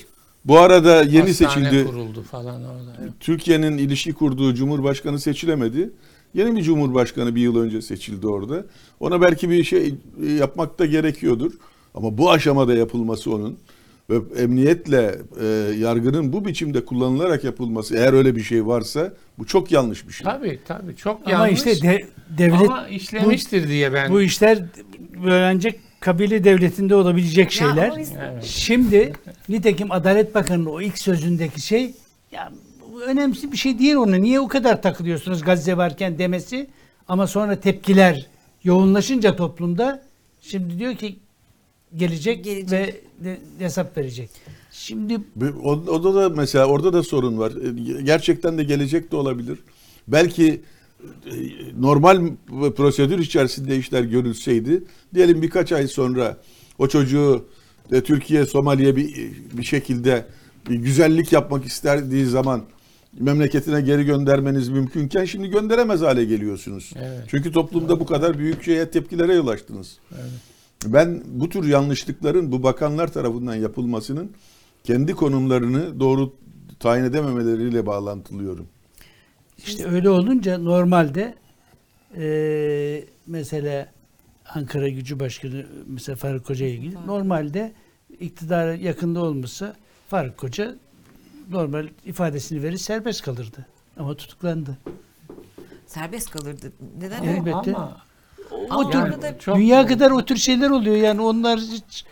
Bu arada yeni Hastane seçildi. kuruldu falan orada. Türkiye'nin ilişki kurduğu cumhurbaşkanı seçilemedi. Yeni bir cumhurbaşkanı bir yıl önce seçildi orada. Ona belki bir şey e, yapmak da gerekiyordur. Ama bu aşamada yapılması onun ve emniyetle e, yargının bu biçimde kullanılarak yapılması eğer öyle bir şey varsa bu çok yanlış bir şey. Tabii tabii çok Ama yanlış. işte de- devlet Ama işlemiştir diye ben. bu işler öğrenecek kabile devletinde olabilecek Ya şeyler. ama Evet. Şimdi nitekim Adalet Bakanı'nın o ilk sözündeki şey ya bu önemli bir şey değil ona. Niye o kadar takılıyorsunuz Gazze varken demesi ama sonra tepkiler yoğunlaşınca toplumda şimdi diyor ki gelecek, Gelecek. ve de- hesap verecek. Şimdi Bir- O, o da mesela orada da sorun var. E, Gerçekten de gelecek de olabilir. Belki e, normal prosedür içerisinde işler görülseydi diyelim birkaç ay sonra o çocuğu e, Türkiye Somali'ye bir bir şekilde bir güzellik yapmak isterdiği zaman memleketine geri göndermeniz mümkünken şimdi gönderemez hale geliyorsunuz. Evet. Çünkü toplumda bu kadar büyük şeye tepkilere yol açtınız. Ben bu tür yanlışlıkların bu bakanlar tarafından yapılmasının kendi konumlarını doğru tayin edememeleriyle bağlantılıyorum. işte öyle olunca normalde eee, mesela Ankara Gücü Başkanı mesela Faruk Koca ilgili normalde iktidara yakında olmasa Faruk Koca normal ifadesini verir serbest kalırdı. Ama tutuklandı. serbest kalırdı. Neden? Öyle? Elbette. Ama O Ama tür çok- dünya kadar o tür şeyler oluyor yani onlar hiç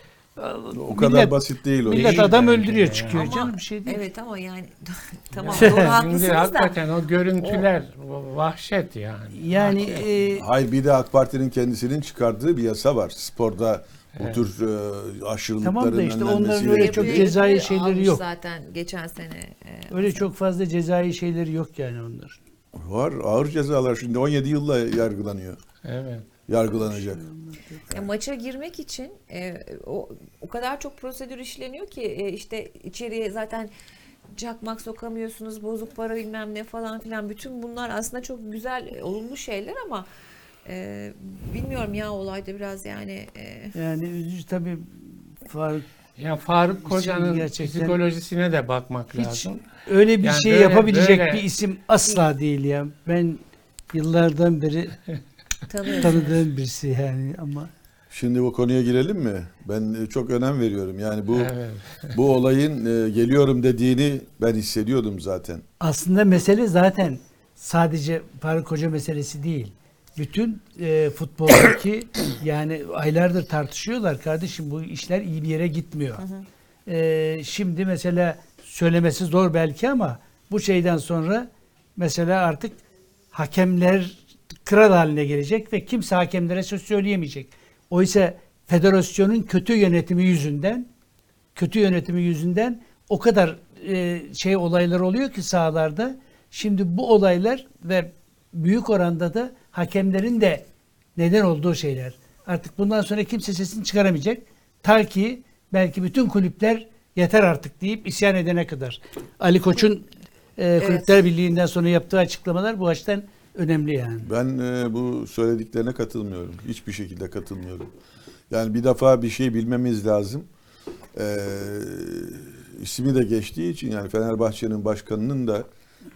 O kadar millet, basit değil o. millet Değil adam öldürüyor de çıkıyor Ama- canım bir şey değil. Evet ama yani tamam Yani doğru haklısınız da. hakikaten o görüntüler vahşet yani. Yani Vahşet. e, Hayır bir de AK Parti'nin kendisinin çıkardığı bir yasa var. Sporda bu tür e, aşırılıkların Tamam da işte onların öyle çok Yapıyor, cezai şeyleri yok. Zaten geçen sene. e, öyle çok fazla cezai şeyleri yok yani onlar. Var ağır cezalar şimdi 17 yılla yargılanıyor. Evet. Yargılanacak. Ya maça girmek için e, o, o kadar çok prosedür işleniyor ki e, işte içeriye zaten cakmak sokamıyorsunuz, bozuk para bilmem ne falan filan. Bütün bunlar aslında çok güzel, e, olumlu şeyler ama e, bilmiyorum ya olayda biraz yani e, Yani üzücü tabii Faruk Yani Faruk Koca'nın gerçekten- psikolojisine de bakmak hiç lazım. öyle bir Yani şey böyle- yapabilecek böyle- bir isim asla değil ya. Ben yıllardan beri tanıdığım birisi yani ama Şimdi bu konuya girelim mi? Ben e, çok önem veriyorum. Yani bu Evet. bu olayın e, geliyorum dediğini ben hissediyordum zaten. aslında mesele zaten sadece Faruk Hoca meselesi değil. Bütün e, futboldaki yani aylardır tartışıyorlar kardeşim bu işler iyi bir yere gitmiyor. E, şimdi mesela söylemesi zor belki ama bu şeyden sonra mesela artık hakemler kral haline gelecek ve kimse hakemlere söz söyleyemeyecek. Oysa federasyonun kötü yönetimi yüzünden kötü yönetimi yüzünden o kadar e, şey olaylar oluyor ki sahalarda. Şimdi bu olaylar ve büyük oranda da hakemlerin de neden olduğu şeyler. Artık bundan sonra kimse sesini çıkaramayacak. Ta ki belki bütün kulüpler yeter artık deyip isyan edene kadar. Ali Koç'un e, Kulüpler Birliği'nden sonra yaptığı açıklamalar bu açıdan önemli yani. Ben e, bu söylediklerine katılmıyorum. Hiçbir şekilde katılmıyorum. Yani bir defa bir şey bilmemiz lazım. E, ismi de geçtiği için yani Fenerbahçe'nin başkanının da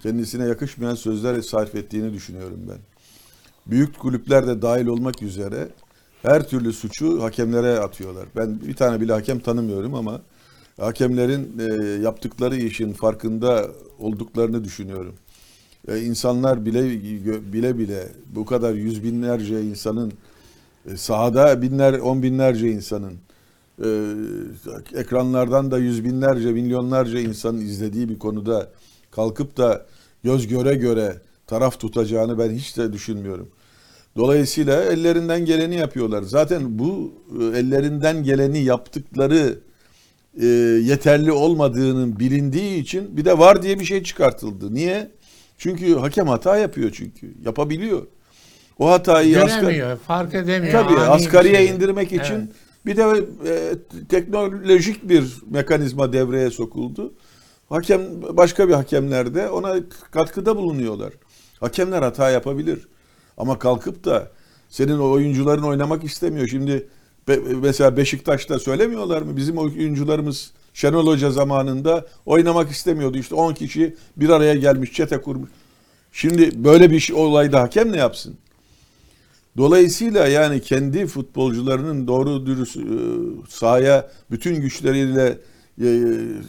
kendisine yakışmayan sözler sarf ettiğini düşünüyorum ben. Büyük kulüpler de dahil olmak üzere her türlü suçu hakemlere atıyorlar. Ben bir tane bile hakem tanımıyorum ama hakemlerin e, yaptıkları işin farkında olduklarını düşünüyorum. E, insanlar bile bile bile bu kadar yüz binlerce insanın e, sahada binler on binlerce insanın e, ekranlardan da yüz binlerce milyonlarca insanın izlediği bir konuda kalkıp da göz göre göre taraf tutacağını ben hiç de düşünmüyorum. Dolayısıyla ellerinden geleni yapıyorlar. Zaten bu e, ellerinden geleni yaptıkları e, yeterli olmadığının bilindiği için bir de var diye bir şey çıkartıldı. Niye? Çünkü hakem hata yapıyor çünkü. Yapabiliyor. O hatayı asgari, Göremiyor, fark edemiyor. tabii Ani asgariye şey. indirmek için Evet. bir de e, teknolojik bir mekanizma devreye sokuldu. Hakem başka bir hakemler de ona katkıda bulunuyorlar. Hakemler hata yapabilir. Ama kalkıp da senin oyuncuların oynamak istemiyor. Şimdi be- mesela Beşiktaş'ta söylemiyorlar mı? Bizim oyuncularımız Şenol Hoca zamanında oynamak istemiyordu. İşte 10 kişi bir araya gelmiş, çete kurmuş. Şimdi böyle bir şey, olayda hakem ne yapsın? Dolayısıyla yani kendi futbolcularının doğru dürüst e, sahaya bütün güçleriyle e,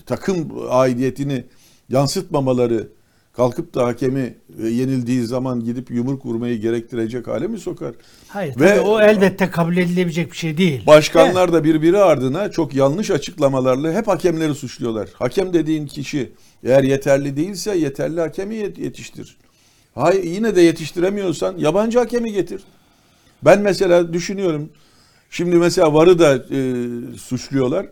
takım aidiyetini yansıtmamaları kalkıp da hakemi e, yenildiği zaman gidip yumruk vurmayı gerektirecek hale mi sokar? Hayır. Ve- o elbette kabul edilebilecek bir şey değil. Başkanlar da birbiri ardına çok yanlış açıklamalarla hep hakemleri suçluyorlar. Hakem dediğin kişi eğer yeterli değilse yeterli hakemi yet- yetiştir. Hayır yine de yetiştiremiyorsan yabancı hakemi getir. Ben mesela düşünüyorum. Şimdi mesela VAR'ı da e, suçluyorlar.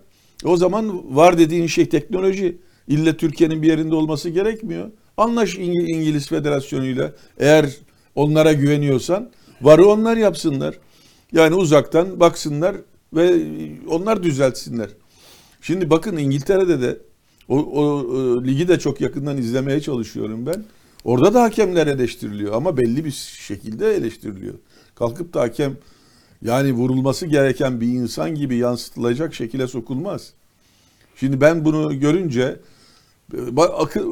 O zaman VAR dediğin şey teknoloji. İlle Türkiye'nin bir yerinde olması gerekmiyor. Anlaş İng- İngiliz Federasyonu'yla. Eğer onlara güveniyorsan VAR'ı onlar yapsınlar. Yani uzaktan baksınlar ve onlar düzeltsinler. Şimdi bakın İngiltere'de de o, o e, ligi de çok yakından izlemeye çalışıyorum ben. Orada da hakemler eleştiriliyor ama belli bir şekilde eleştiriliyor. Kalkıp da hakem yani vurulması gereken bir insan gibi yansıtılacak şekilde sokulmaz. Şimdi ben bunu görünce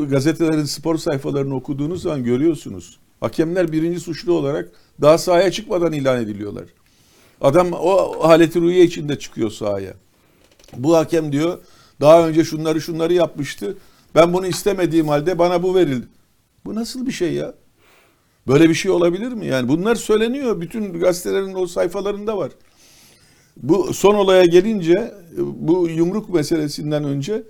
gazetelerin spor sayfalarını okuduğunuz zaman görüyorsunuz. Hakemler birinci suçlu olarak daha sahaya çıkmadan ilan ediliyorlar. Adam o haleti ruhiye içinde çıkıyor sahaya. Bu hakem diyor daha önce şunları şunları yapmıştı. Ben bunu istemediğim halde bana bu verildi. Bu nasıl bir şey ya? Böyle bir şey olabilir mi? Yani bunlar söyleniyor. Bütün gazetelerin o sayfalarında var. Bu son olaya gelince bu yumruk meselesinden önce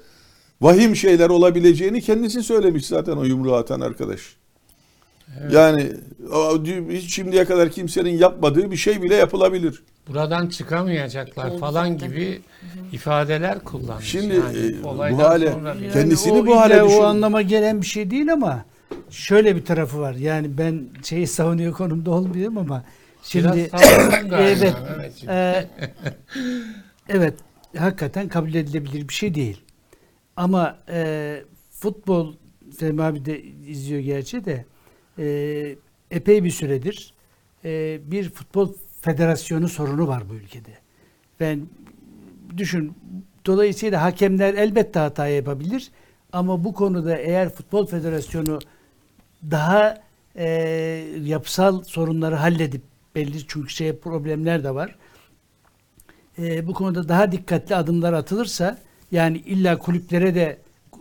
vahim şeyler olabileceğini kendisi söylemiş zaten o yumruğu atan arkadaş. Yani o, hiç şimdiye kadar kimsenin yapmadığı bir şey bile yapılabilir. Buradan çıkamayacaklar Oldu falan zaten. gibi ifadeler kullanmış. Şimdi, yani, e, bu hale-. Yani Kendisini o bu hale düşün- O anlama gelen bir şey değil ama şöyle bir tarafı var. Yani ben şeyi savunuyor konumda olmuyorum ama şimdi evet Mehmetciğim. e, evet hakikaten kabul edilebilir bir şey değil. Ama e, futbol Fehmi abi de izliyor gerçi de e, epey bir süredir e, bir futbol federasyonu sorunu var bu ülkede. Ben düşün dolayısıyla hakemler elbette hata yapabilir ama bu konuda eğer futbol federasyonu daha e, yapısal sorunları halledip belli çünkü şey problemler de var. E, bu konuda daha dikkatli adımlar atılırsa yani illa kulüplere de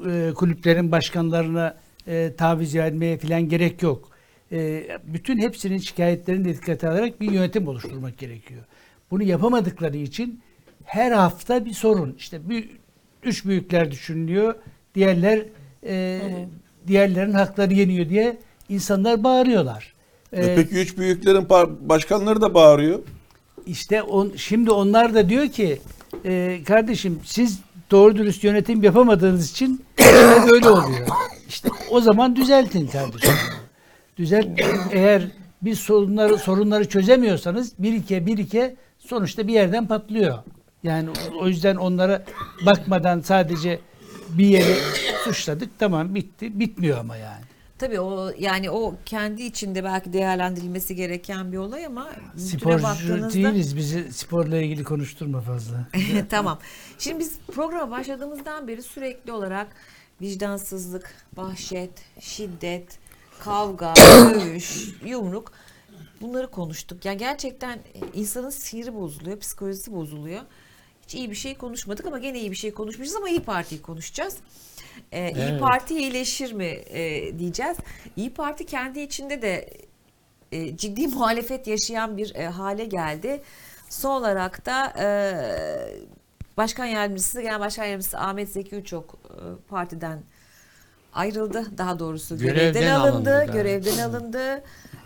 e, kulüplerin başkanlarına e, taviz vermeye falan gerek yok. E, bütün hepsinin şikayetlerini de dikkate alarak bir yönetim oluşturmak gerekiyor. Bunu yapamadıkları için her hafta bir sorun. İşte bir, üç büyükler düşünülüyor. Diğerler e, diğerlerin hakları yeniyor diye insanlar bağırıyorlar. E E, peki üç büyüklerin başkanları da bağırıyor. işte on, şimdi onlar da diyor ki e, kardeşim siz doğru dürüst yönetim yapamadığınız için böyle oluyor. İşte o zaman düzeltin kardeşim. Düzelt eğer bir sorunları sorunları çözemiyorsanız bir iki bir iki sonuçta bir yerden patlıyor. Yani o yüzden onlara bakmadan sadece bir yeri suçladık tamam bitti bitmiyor ama yani. Tabii o yani o kendi içinde belki değerlendirilmesi gereken bir olay ama Sporcu baktığınızda değiliz bizi sporla ilgili konuşturma fazla. tamam. Şimdi biz programa başladığımızdan beri sürekli olarak vicdansızlık, vahşet, şiddet, kavga, dövüş, yumruk bunları konuştuk. Yani gerçekten insanın siniri bozuluyor, psikolojisi bozuluyor. Hiç iyi bir şey konuşmadık ama gene iyi bir şey konuşmuşuz ama İyi Parti'yi konuşacağız. Ee, İyi Evet. Parti iyileşir mi e, diyeceğiz. İyi Parti kendi içinde de e, ciddi muhalefet yaşayan bir e, hale geldi. Son olarak da e, Başkan Yardımcısı, Genel Başkan Yardımcısı Ahmet Zeki Uçok e, partiden ayrıldı. Daha doğrusu görevden, Görevden alındı. alındı görevden alındı.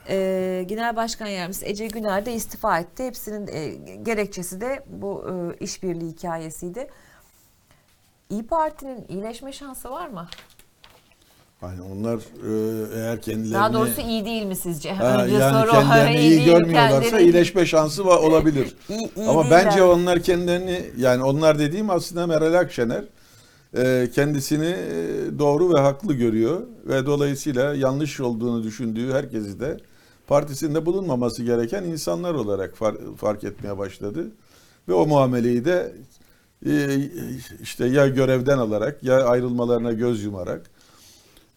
E, Genel Başkan Yardımcısı Ece Güner de istifa etti. Hepsinin e, gerekçesi de bu e, işbirliği hikayesiydi. İyi Parti'nin iyileşme şansı var mı? Hani onlar e, eğer kendilerini Daha doğrusu iyi değil mi sizce? Ha, Önce yani soru kendilerini iyi değil, görmüyorlarsa kendileri- iyileşme şansı va- olabilir. İyi- iyi Ama değiller. bence onlar kendilerini yani onlar dediğim aslında Meral Akşener e, kendisini e, doğru ve haklı görüyor ve dolayısıyla yanlış olduğunu düşündüğü herkesi de partisinde bulunmaması gereken insanlar olarak far- fark etmeye başladı ve o muameleyi de işte ya görevden alarak ya ayrılmalarına göz yumarak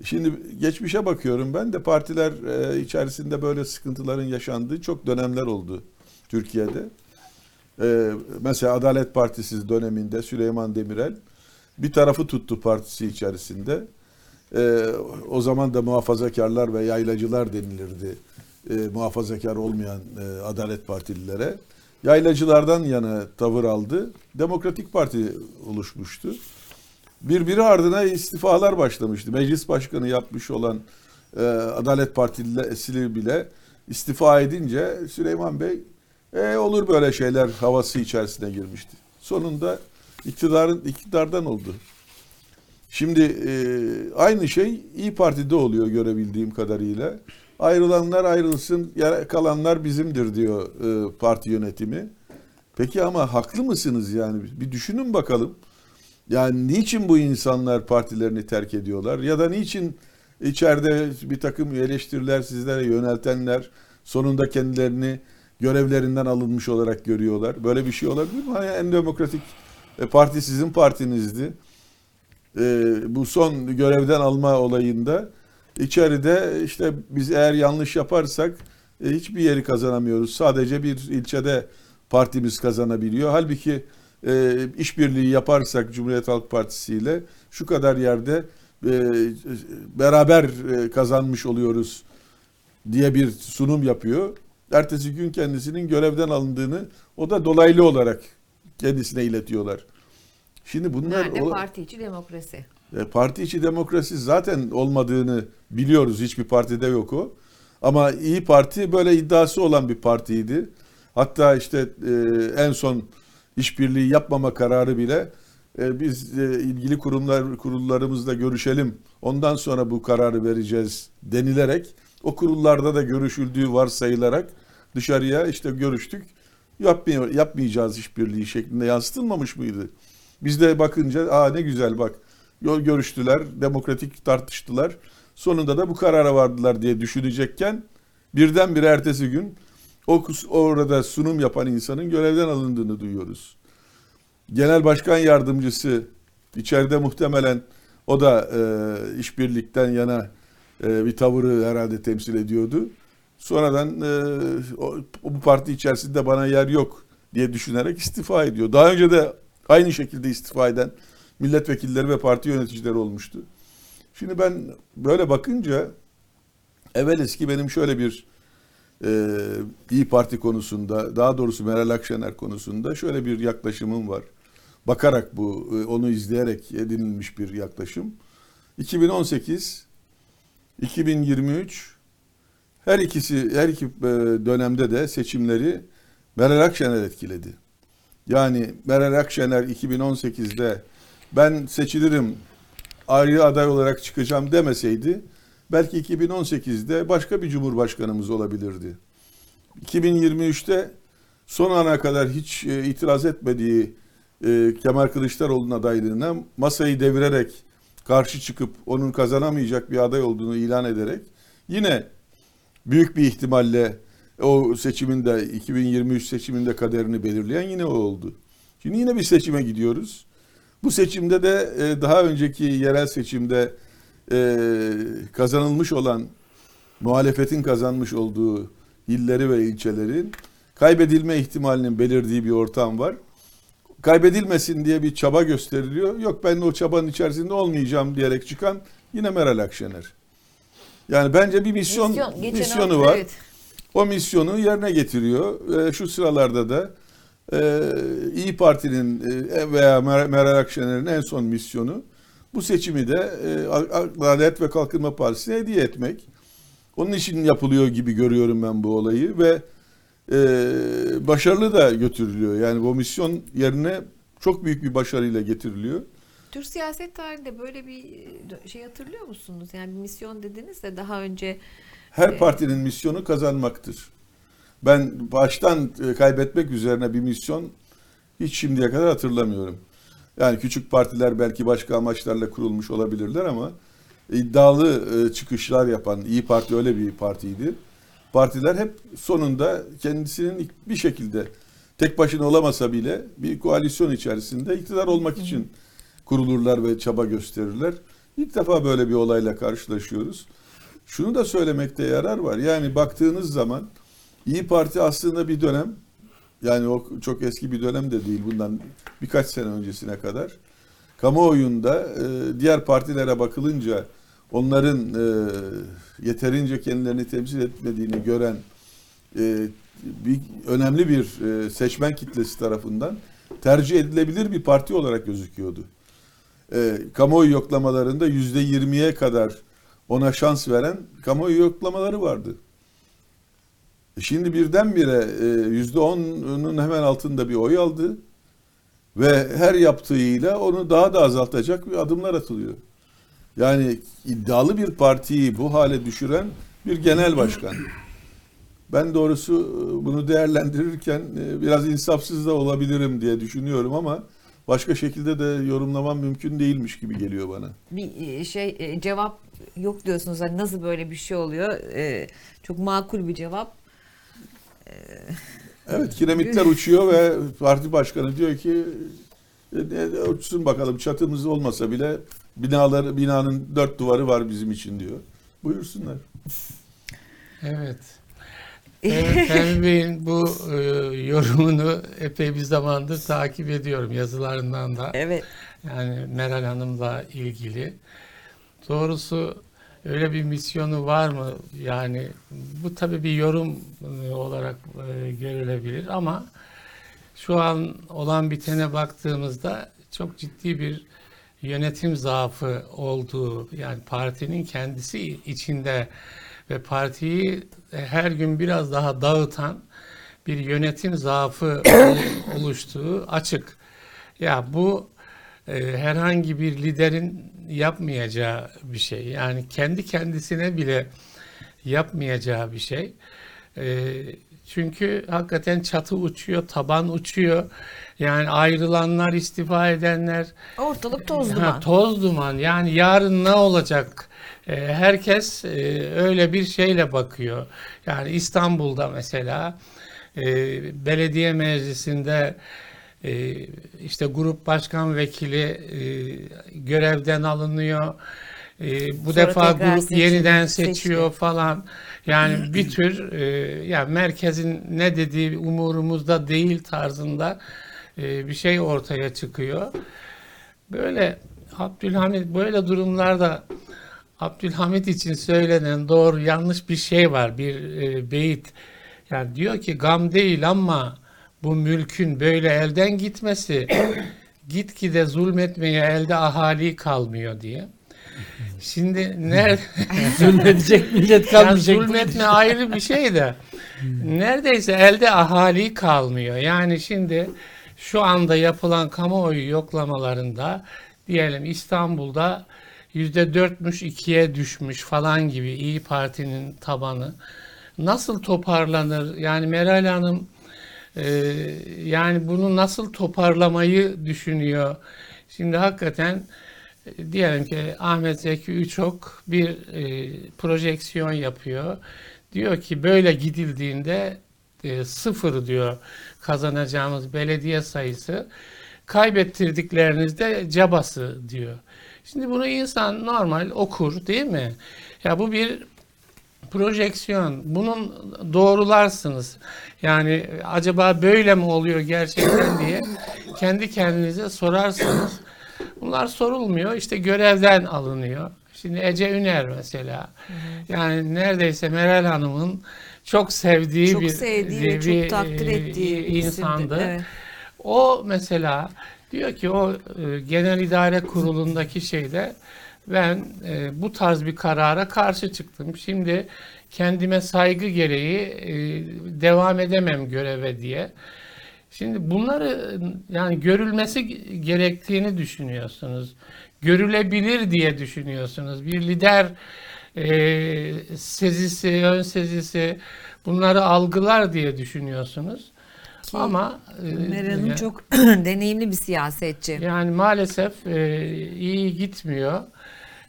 Şimdi geçmişe bakıyorum ben de partiler e, içerisinde böyle sıkıntıların yaşandığı çok dönemler oldu Türkiye'de. E, mesela Adalet Partisi döneminde Süleyman Demirel bir tarafı tuttu partisi içerisinde. E, o zaman da muhafazakarlar ve yaylacılar denilirdi. E, muhafazakar olmayan e, Adalet Partililere. Yaylacılardan yana tavır aldı. Demokratik Parti oluşmuştu birbiri ardına istifalar başlamıştı. Meclis başkanı yapmış olan e, Adalet Partisi bile istifa edince Süleyman Bey e, olur böyle şeyler havası içerisine girmişti. Sonunda iktidarın iktidardan oldu. Şimdi e, aynı şey İyi Parti'de oluyor görebildiğim kadarıyla. Ayrılanlar ayrılsın, kalanlar bizimdir diyor e, parti yönetimi. Peki ama haklı mısınız yani? Bir düşünün bakalım. Yani niçin bu insanlar partilerini terk ediyorlar? Ya da niçin içeride bir takım eleştiriler sizlere yöneltenler sonunda kendilerini görevlerinden alınmış olarak görüyorlar? Böyle bir şey olabilir mi? Hani en demokratik e, parti sizin partinizdi. E, bu son görevden alma olayında içeride işte biz eğer yanlış yaparsak e, hiçbir yeri kazanamıyoruz. Sadece bir ilçede partimiz kazanabiliyor. Halbuki e, işbirliği yaparsak Cumhuriyet Halk Partisi ile şu kadar yerde e, beraber e, kazanmış oluyoruz diye bir sunum yapıyor. Ertesi gün kendisinin görevden alındığını o da dolaylı olarak kendisine iletiyorlar. Şimdi bunlar Nerede parti içi demokrasi? E, parti içi demokrasi zaten olmadığını biliyoruz. Hiçbir partide yok o. Ama İyi Parti böyle iddiası olan bir partiydi. Hatta işte e, en son işbirliği yapmama kararı bile e, biz e, ilgili kurumlar kurullarımızla görüşelim. Ondan sonra bu kararı vereceğiz denilerek o kurullarda da görüşüldüğü varsayılarak dışarıya işte görüştük. Yapmıyor, yapmayacağız işbirliği şeklinde yansıtılmamış mıydı? Biz de bakınca aa ne güzel bak görüştüler, demokratik tartıştılar. Sonunda da bu karara vardılar diye düşünecekken birdenbire ertesi gün o orada sunum yapan insanın görevden alındığını duyuyoruz. Genel Başkan Yardımcısı içeride muhtemelen o da e, işbirlikten yana e, bir tavırı herhalde temsil ediyordu. Sonradan e, o, bu parti içerisinde bana yer yok diye düşünerek istifa ediyor. Daha önce de aynı şekilde istifa eden milletvekilleri ve parti yöneticileri olmuştu. Şimdi ben böyle bakınca evvel eski benim şöyle bir e, İyi Parti konusunda, daha doğrusu Meral Akşener konusunda şöyle bir yaklaşımım var. Bakarak bu, e, onu izleyerek edinilmiş bir yaklaşım. 2018, 2023 her ikisi her iki e, dönemde de seçimleri Meral Akşener etkiledi. Yani Meral Akşener 2018'de ben seçilirim ayrı aday olarak çıkacağım demeseydi belki 2018'de başka bir cumhurbaşkanımız olabilirdi. 2023'te son ana kadar hiç e, itiraz etmediği e, Kemal Kılıçdaroğlu'nun adaylığına masayı devirerek karşı çıkıp onun kazanamayacak bir aday olduğunu ilan ederek yine büyük bir ihtimalle o seçimin de 2023 seçiminde kaderini belirleyen yine o oldu. Şimdi yine bir seçime gidiyoruz. Bu seçimde de e, daha önceki yerel seçimde e, kazanılmış olan muhalefetin kazanmış olduğu illeri ve ilçelerin kaybedilme ihtimalinin belirdiği bir ortam var. Kaybedilmesin diye bir çaba gösteriliyor. Yok ben o çabanın içerisinde olmayacağım diyerek çıkan yine Meral Akşener. Yani bence bir misyon, Misyon, misyonu hafta, var. evet. O misyonu yerine getiriyor. E, şu sıralarda da e, İyi Parti'nin e, veya Mer- Meral Akşener'in en son misyonu bu seçimi de e, Adalet ve Kalkınma Partisi'ne hediye etmek. Onun için yapılıyor gibi görüyorum ben bu olayı ve e, başarılı da götürülüyor. Yani bu misyon yerine çok büyük bir başarıyla getiriliyor. Türk siyaset tarihinde böyle bir e, şey hatırlıyor musunuz? Yani bir misyon dediniz de daha önce Her partinin misyonu kazanmaktır. Ben baştan e, kaybetmek üzerine bir misyon hiç şimdiye kadar hatırlamıyorum. Yani küçük partiler belki başka amaçlarla kurulmuş olabilirler ama iddialı e, çıkışlar yapan İyi Parti öyle bir partiydi. Partiler hep sonunda kendisinin bir şekilde tek başına olamasa bile bir koalisyon içerisinde iktidar olmak için kurulurlar ve çaba gösterirler. İlk defa böyle bir olayla karşılaşıyoruz. Şunu da söylemekte yarar var. Yani baktığınız zaman İyi Parti aslında bir dönem yani o çok eski bir dönem de değil bundan birkaç sene öncesine kadar kamuoyunda e, diğer partilere bakılınca onların e, yeterince kendilerini temsil etmediğini gören e, bir önemli bir e, seçmen kitlesi tarafından tercih edilebilir bir parti olarak gözüküyordu. E, kamuoyu yoklamalarında yüzde yirmiye kadar ona şans veren kamuoyu yoklamaları vardı. Şimdi birdenbire e, yüzde on'un hemen altında bir oy aldı ve her yaptığıyla onu daha da azaltacak bir adımlar atılıyor. Yani iddialı bir partiyi bu hale düşüren bir genel başkan. Ben doğrusu e, bunu değerlendirirken e, biraz insafsız da olabilirim diye düşünüyorum ama başka şekilde de yorumlamam mümkün değilmiş gibi geliyor bana. bir şey cevap yok diyorsunuz. Hani nasıl böyle bir şey oluyor? Çok makul bir cevap. Evet kiremitler uçuyor ve parti başkanı diyor ki e, e, uçsun bakalım çatımız olmasa bile binaları binanın dört duvarı var bizim için diyor. Buyursunlar. Evet. Evet, Fehmi Bey'in bu e, yorumunu epey bir zamandır takip ediyorum yazılarından da. Evet. Yani Meral Hanım'la ilgili. Doğrusu öyle bir misyonu var mı? Yani bu tabii bir yorum e, olarak e, görülebilir ama şu an olan bitene baktığımızda çok ciddi bir yönetim zaafı olduğu yani partinin kendisi içinde ve partiyi her gün biraz daha dağıtan bir yönetim zaafı oluştuğu açık. Ya bu e, herhangi bir liderin yapmayacağı bir şey. Yani kendi kendisine bile yapmayacağı bir şey. E, çünkü hakikaten çatı uçuyor, taban uçuyor. Yani ayrılanlar, istifa edenler, Ortalık toz Ha, duman. toz duman. Yani yarın ne olacak? Ee, herkes e, öyle bir şeyle bakıyor. Yani İstanbul'da mesela e, belediye meclisinde e, işte grup başkan vekili e, görevden alınıyor. E, bu Sonra defa grup seçiliyor, yeniden seçiliyor. seçiyor falan. Yani bir tür e, ya merkezin ne dediği umurumuzda değil tarzında e, bir şey ortaya çıkıyor. Böyle Abdülhamit böyle durumlarda Abdülhamit için söylenen doğru yanlış bir şey var. Bir e, beyit. Yani diyor ki gam değil ama bu mülkün böyle elden gitmesi gitgide zulmetmeye elde ahali kalmıyor diye. Şimdi nerede Zulmedecek millet yani kalmayacak. zulmetme ayrı bir şey de neredeyse elde ahali kalmıyor. Yani şimdi şu anda yapılan kamuoyu yoklamalarında diyelim İstanbul'da yüzde dörtmüş ikiye düşmüş falan gibi İyi Parti'nin tabanı nasıl toparlanır? Yani Meral Hanım yani bunu nasıl toparlamayı düşünüyor? Şimdi hakikaten e, diyelim ki Ahmet Zeki Üçok bir e, projeksiyon yapıyor. Diyor ki böyle gidildiğinde e, sıfır diyor kazanacağımız belediye sayısı. Kaybettirdiklerinizde cabası diyor. Şimdi bunu insan normal okur değil mi? Ya bu bir projeksiyon. Bunun doğrularsınız. Yani acaba böyle mi oluyor gerçekten diye kendi kendinize sorarsınız. Bunlar sorulmuyor. İşte görevden alınıyor. Şimdi Ece Üner mesela. Yani neredeyse Meral Hanım'ın çok sevdiği Çok bir, sevdiği bir, çok takdir e, ettiği isimdi. insandı. Evet. O mesela diyor ki o e, genel idare kurulundaki şeyde ben e, bu tarz bir karara karşı çıktım. Şimdi kendime saygı gereği e, devam edemem göreve diye. Şimdi bunları yani görülmesi gerektiğini düşünüyorsunuz. Görülebilir diye düşünüyorsunuz. Bir lider e, sezisi, ön sezisi bunları algılar diye düşünüyorsunuz. Ama e, Meral Hanım ya- çok deneyimli bir siyasetçi. yani maalesef e, iyi gitmiyor.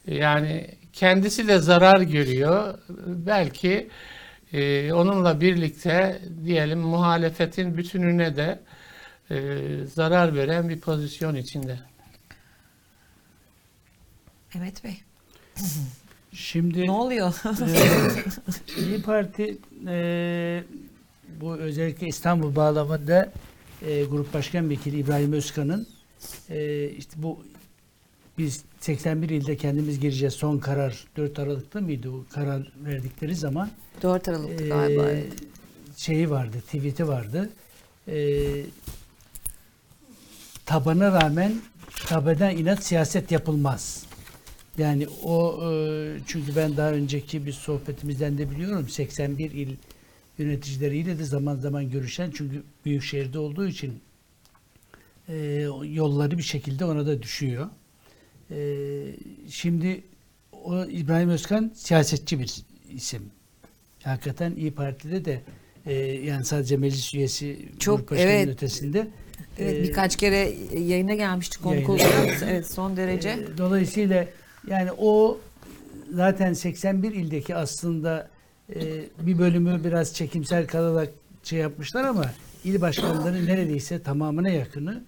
Yani kendisi de zarar görüyor. Belki e, onunla birlikte diyelim muhalefetin bütününe de e, zarar veren bir pozisyon içinde. Evet Bey. Şimdi Ne oluyor? Ee, İyi Parti e, bu özellikle İstanbul bağlamında e, Grup Başkan Vekili İbrahim Özkan'ın e, işte bu biz 81 ilde kendimiz gireceğiz son karar 4 Aralık'ta mıydı o karar verdikleri zaman 4 Aralık'tı e, galiba. şeyi vardı tweet'i vardı e, tabana rağmen tabeden inat siyaset yapılmaz. Yani o e, çünkü ben daha önceki bir sohbetimizden de biliyorum 81 il yöneticileriyle de zaman zaman görüşen çünkü büyük şehirde olduğu için e, yolları bir şekilde ona da düşüyor. E, şimdi o İbrahim Özkan siyasetçi bir isim. Hakikaten İyi Parti'de de e, yani sadece meclis üyesi Çok, evet. ötesinde Evet e, birkaç kere yayına gelmiştik konuk olarak. Evet son derece. e, Dolayısıyla yani o zaten 81 ildeki aslında e, bir bölümü biraz çekimsel kalarak şey yapmışlar ama il başkanları neredeyse tamamına yakını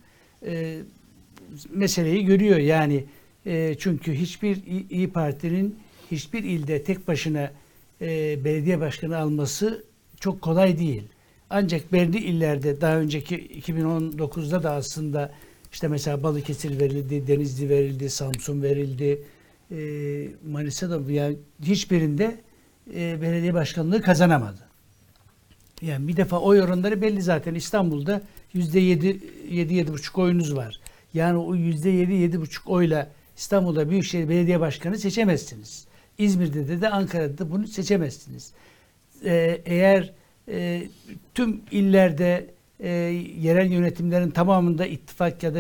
e, meseleyi görüyor. Yani e, çünkü hiçbir İyi Parti'nin hiçbir ilde tek başına e, belediye başkanı alması çok kolay değil. Ancak belli illerde daha önceki 2019'da da aslında işte mesela Balıkesir verildi, Denizli verildi, Samsun verildi, e, Manisa'da yani hiçbirinde e, belediye başkanlığı kazanamadı. Yani bir defa oy oranları belli zaten İstanbul'da yüzde yedi, yedi, yedi buçuk oyunuz var. Yani o yüzde yedi, yedi buçuk oyla İstanbul'da Büyükşehir Belediye Başkanı seçemezsiniz. İzmir'de de, de Ankara'da da bunu seçemezsiniz. Ee, eğer e, tüm illerde e, yerel yönetimlerin tamamında ittifak ya da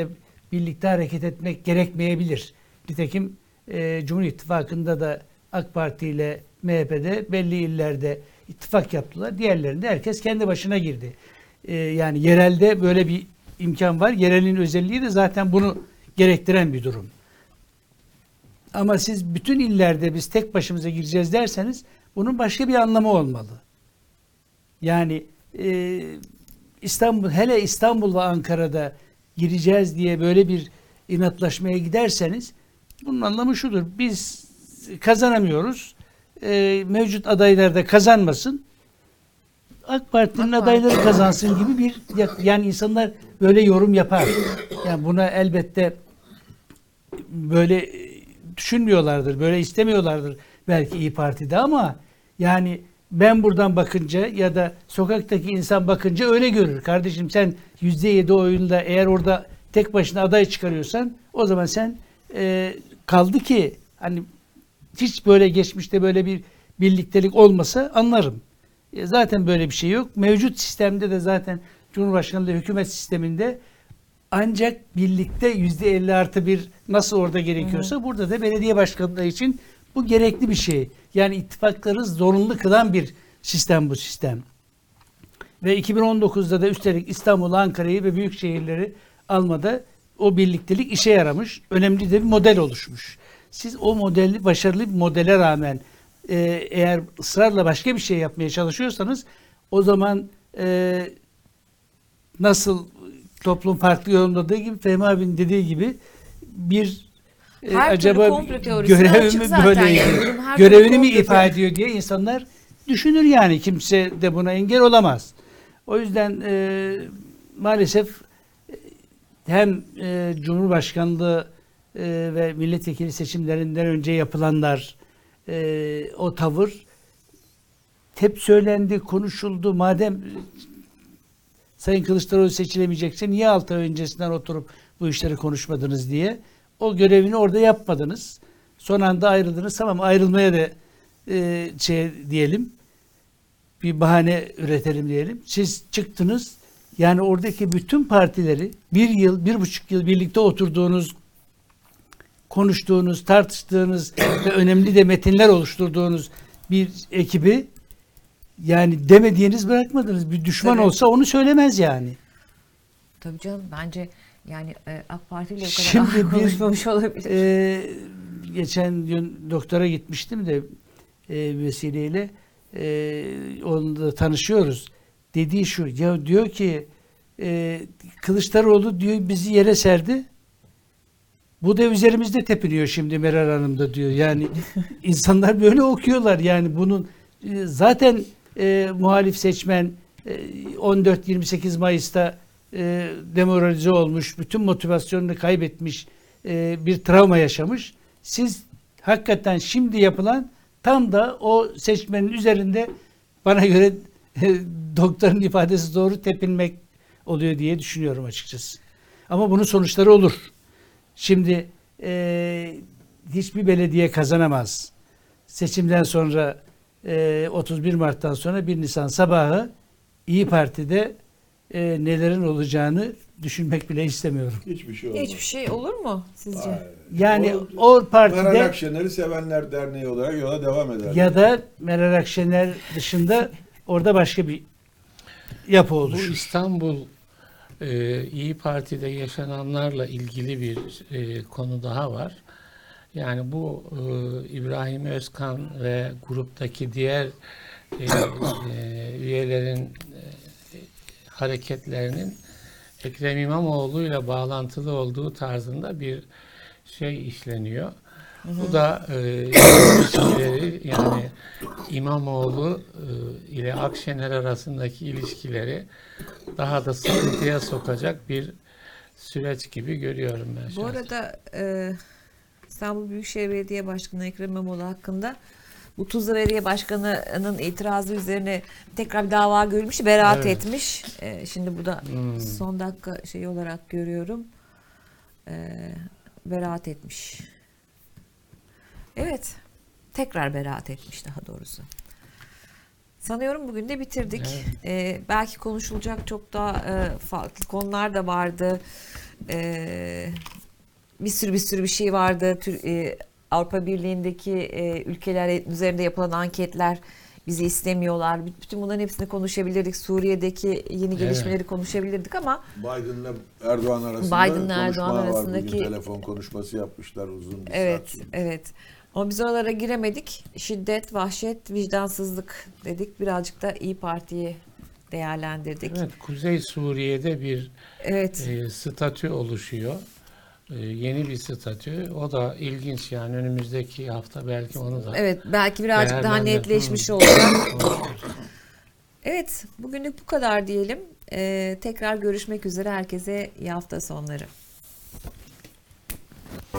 birlikte hareket etmek gerekmeyebilir. Nitekim e, Cumhur İttifakı'nda da AK Parti ile MHP'de belli illerde ittifak yaptılar. Diğerlerinde herkes kendi başına girdi. E, yani yerelde böyle bir imkan var. Yerelin özelliği de zaten bunu gerektiren bir durum. Ama siz bütün illerde biz tek başımıza gireceğiz derseniz bunun başka bir anlamı olmalı. Yani e, İstanbul hele İstanbul ve Ankara'da gireceğiz diye böyle bir inatlaşmaya giderseniz bunun anlamı şudur. Biz kazanamıyoruz. E, mevcut adaylar da kazanmasın. AK Parti'nin adayları kazansın gibi bir yani insanlar böyle yorum yapar. Yani buna elbette böyle düşünmüyorlardır, böyle istemiyorlardır belki İyi Parti'de ama yani ben buradan bakınca ya da sokaktaki insan bakınca öyle görür. Kardeşim sen yüzde yedi oyunda eğer orada tek başına aday çıkarıyorsan o zaman sen e, kaldı ki hani hiç böyle geçmişte böyle bir birliktelik olmasa anlarım. E, zaten böyle bir şey yok. Mevcut sistemde de zaten Cumhurbaşkanlığı hükümet sisteminde ancak birlikte yüzde 50 artı bir nasıl orada gerekiyorsa burada da belediye başkanlığı için bu gerekli bir şey. Yani ittifakları zorunlu kılan bir sistem bu sistem. Ve 2019'da da üstelik İstanbul, Ankara'yı ve büyük şehirleri almada o birliktelik işe yaramış. Önemli de bir model oluşmuş. Siz o modeli başarılı bir modele rağmen e, eğer ısrarla başka bir şey yapmaya çalışıyorsanız o zaman e, nasıl toplum farklı yorumladığı gibi Fehmi abinin dediği gibi bir e, Her acaba görevi mi yani. Görevini mi ifade ediyor diye insanlar düşünür yani kimse de buna engel olamaz. O yüzden e, maalesef e, hem e, Cumhurbaşkanlığı e, ve milletvekili seçimlerinden önce yapılanlar e, o tavır hep söylendi, konuşuldu. Madem Sayın Kılıçdaroğlu seçilemeyecekse niye 6 ay öncesinden oturup bu işleri konuşmadınız diye. O görevini orada yapmadınız. Son anda ayrıldınız. Tamam ayrılmaya da e, şey diyelim bir bahane üretelim diyelim. Siz çıktınız Yani oradaki bütün partileri bir yıl, bir buçuk yıl birlikte oturduğunuz, konuştuğunuz, tartıştığınız ve önemli de metinler oluşturduğunuz bir ekibi yani demediğiniz bırakmadınız. Bir düşman Tabii. olsa onu söylemez yani. Tabii canım bence yani e, AK Parti ile o kadar Şimdi ağır bir- konuşmamış olabilir. Ee, geçen gün doktora gitmiştim de e, vesileyle e, onunla tanışıyoruz. Dediği şu ya diyor ki e, Kılıçdaroğlu diyor bizi yere serdi. Bu da üzerimizde tepiniyor şimdi Meral Hanım da diyor. Yani insanlar böyle okuyorlar. Yani bunun e, zaten e, muhalif seçmen e, 14-28 Mayıs'ta e, demoralize olmuş, bütün motivasyonunu kaybetmiş, e, bir travma yaşamış. Siz hakikaten şimdi yapılan tam da o seçmenin üzerinde bana göre e, doktorun ifadesi doğru tepinmek oluyor diye düşünüyorum açıkçası. Ama bunun sonuçları olur. Şimdi e, hiçbir belediye kazanamaz. Seçimden sonra e, 31 Mart'tan sonra 1 Nisan sabahı İyi Parti'de e, nelerin olacağını düşünmek bile istemiyorum. Hiçbir şey olmaz. Hiçbir şey olur mu sizce? Hayır. Yani O- o Meral partide Akşener'i Sevenler Derneği olarak yola devam eder. ya da Meral Akşener dışında orada başka bir yapı Bu oluşur. İstanbul e, İyi Parti'de yaşananlarla ilgili bir e, konu daha var. Yani bu e, İbrahim Özkan ve gruptaki diğer e, e, üyelerin e, hareketlerinin Ekrem İmamoğlu ile bağlantılı olduğu tarzında bir şey işleniyor. Bu da e, ilişkileri yani İmamoğlu e, ile Akşener arasındaki ilişkileri daha da sıkıntıya sokacak bir süreç gibi görüyorum ben Bu şahsen. arada e, İstanbul Büyükşehir Belediye Başkanı Ekrem İmamoğlu hakkında bu Tuzla Belediye Başkanı'nın itirazı üzerine tekrar bir dava görülmüş, beraat Evet. etmiş. E, şimdi bu da Hmm. son dakika şey olarak görüyorum. E, beraat etmiş. Evet. Tekrar beraat etmiş daha doğrusu. Sanıyorum bugün de bitirdik. Evet. E, belki konuşulacak çok daha e, farklı konular da vardı. E, bir sürü bir sürü bir şey vardı. Tür, e, Avrupa Birliği'ndeki e, ülkeler üzerinde yapılan anketler bizi istemiyorlar. Bütün bunların hepsini konuşabilirdik. Suriye'deki yeni gelişmeleri konuşabilirdik ama Biden'la Erdoğan arasında Biden'la Erdoğan konuşma var. arasındaki- Bugün telefon konuşması yapmışlar uzun bir evet, saat. evet. Ama biz oralara giremedik. Şiddet, vahşet, vicdansızlık dedik. Birazcık da İyi Parti'yi değerlendirdik. Evet, Kuzey Suriye'de bir Evet. e, statü oluşuyor. E, yeni bir statü. O da ilginç yani önümüzdeki hafta belki onu da Evet, belki birazcık daha netleşmiş olacak. Evet, bugünlük bu kadar diyelim. Ee, tekrar görüşmek üzere. Herkese iyi hafta sonları.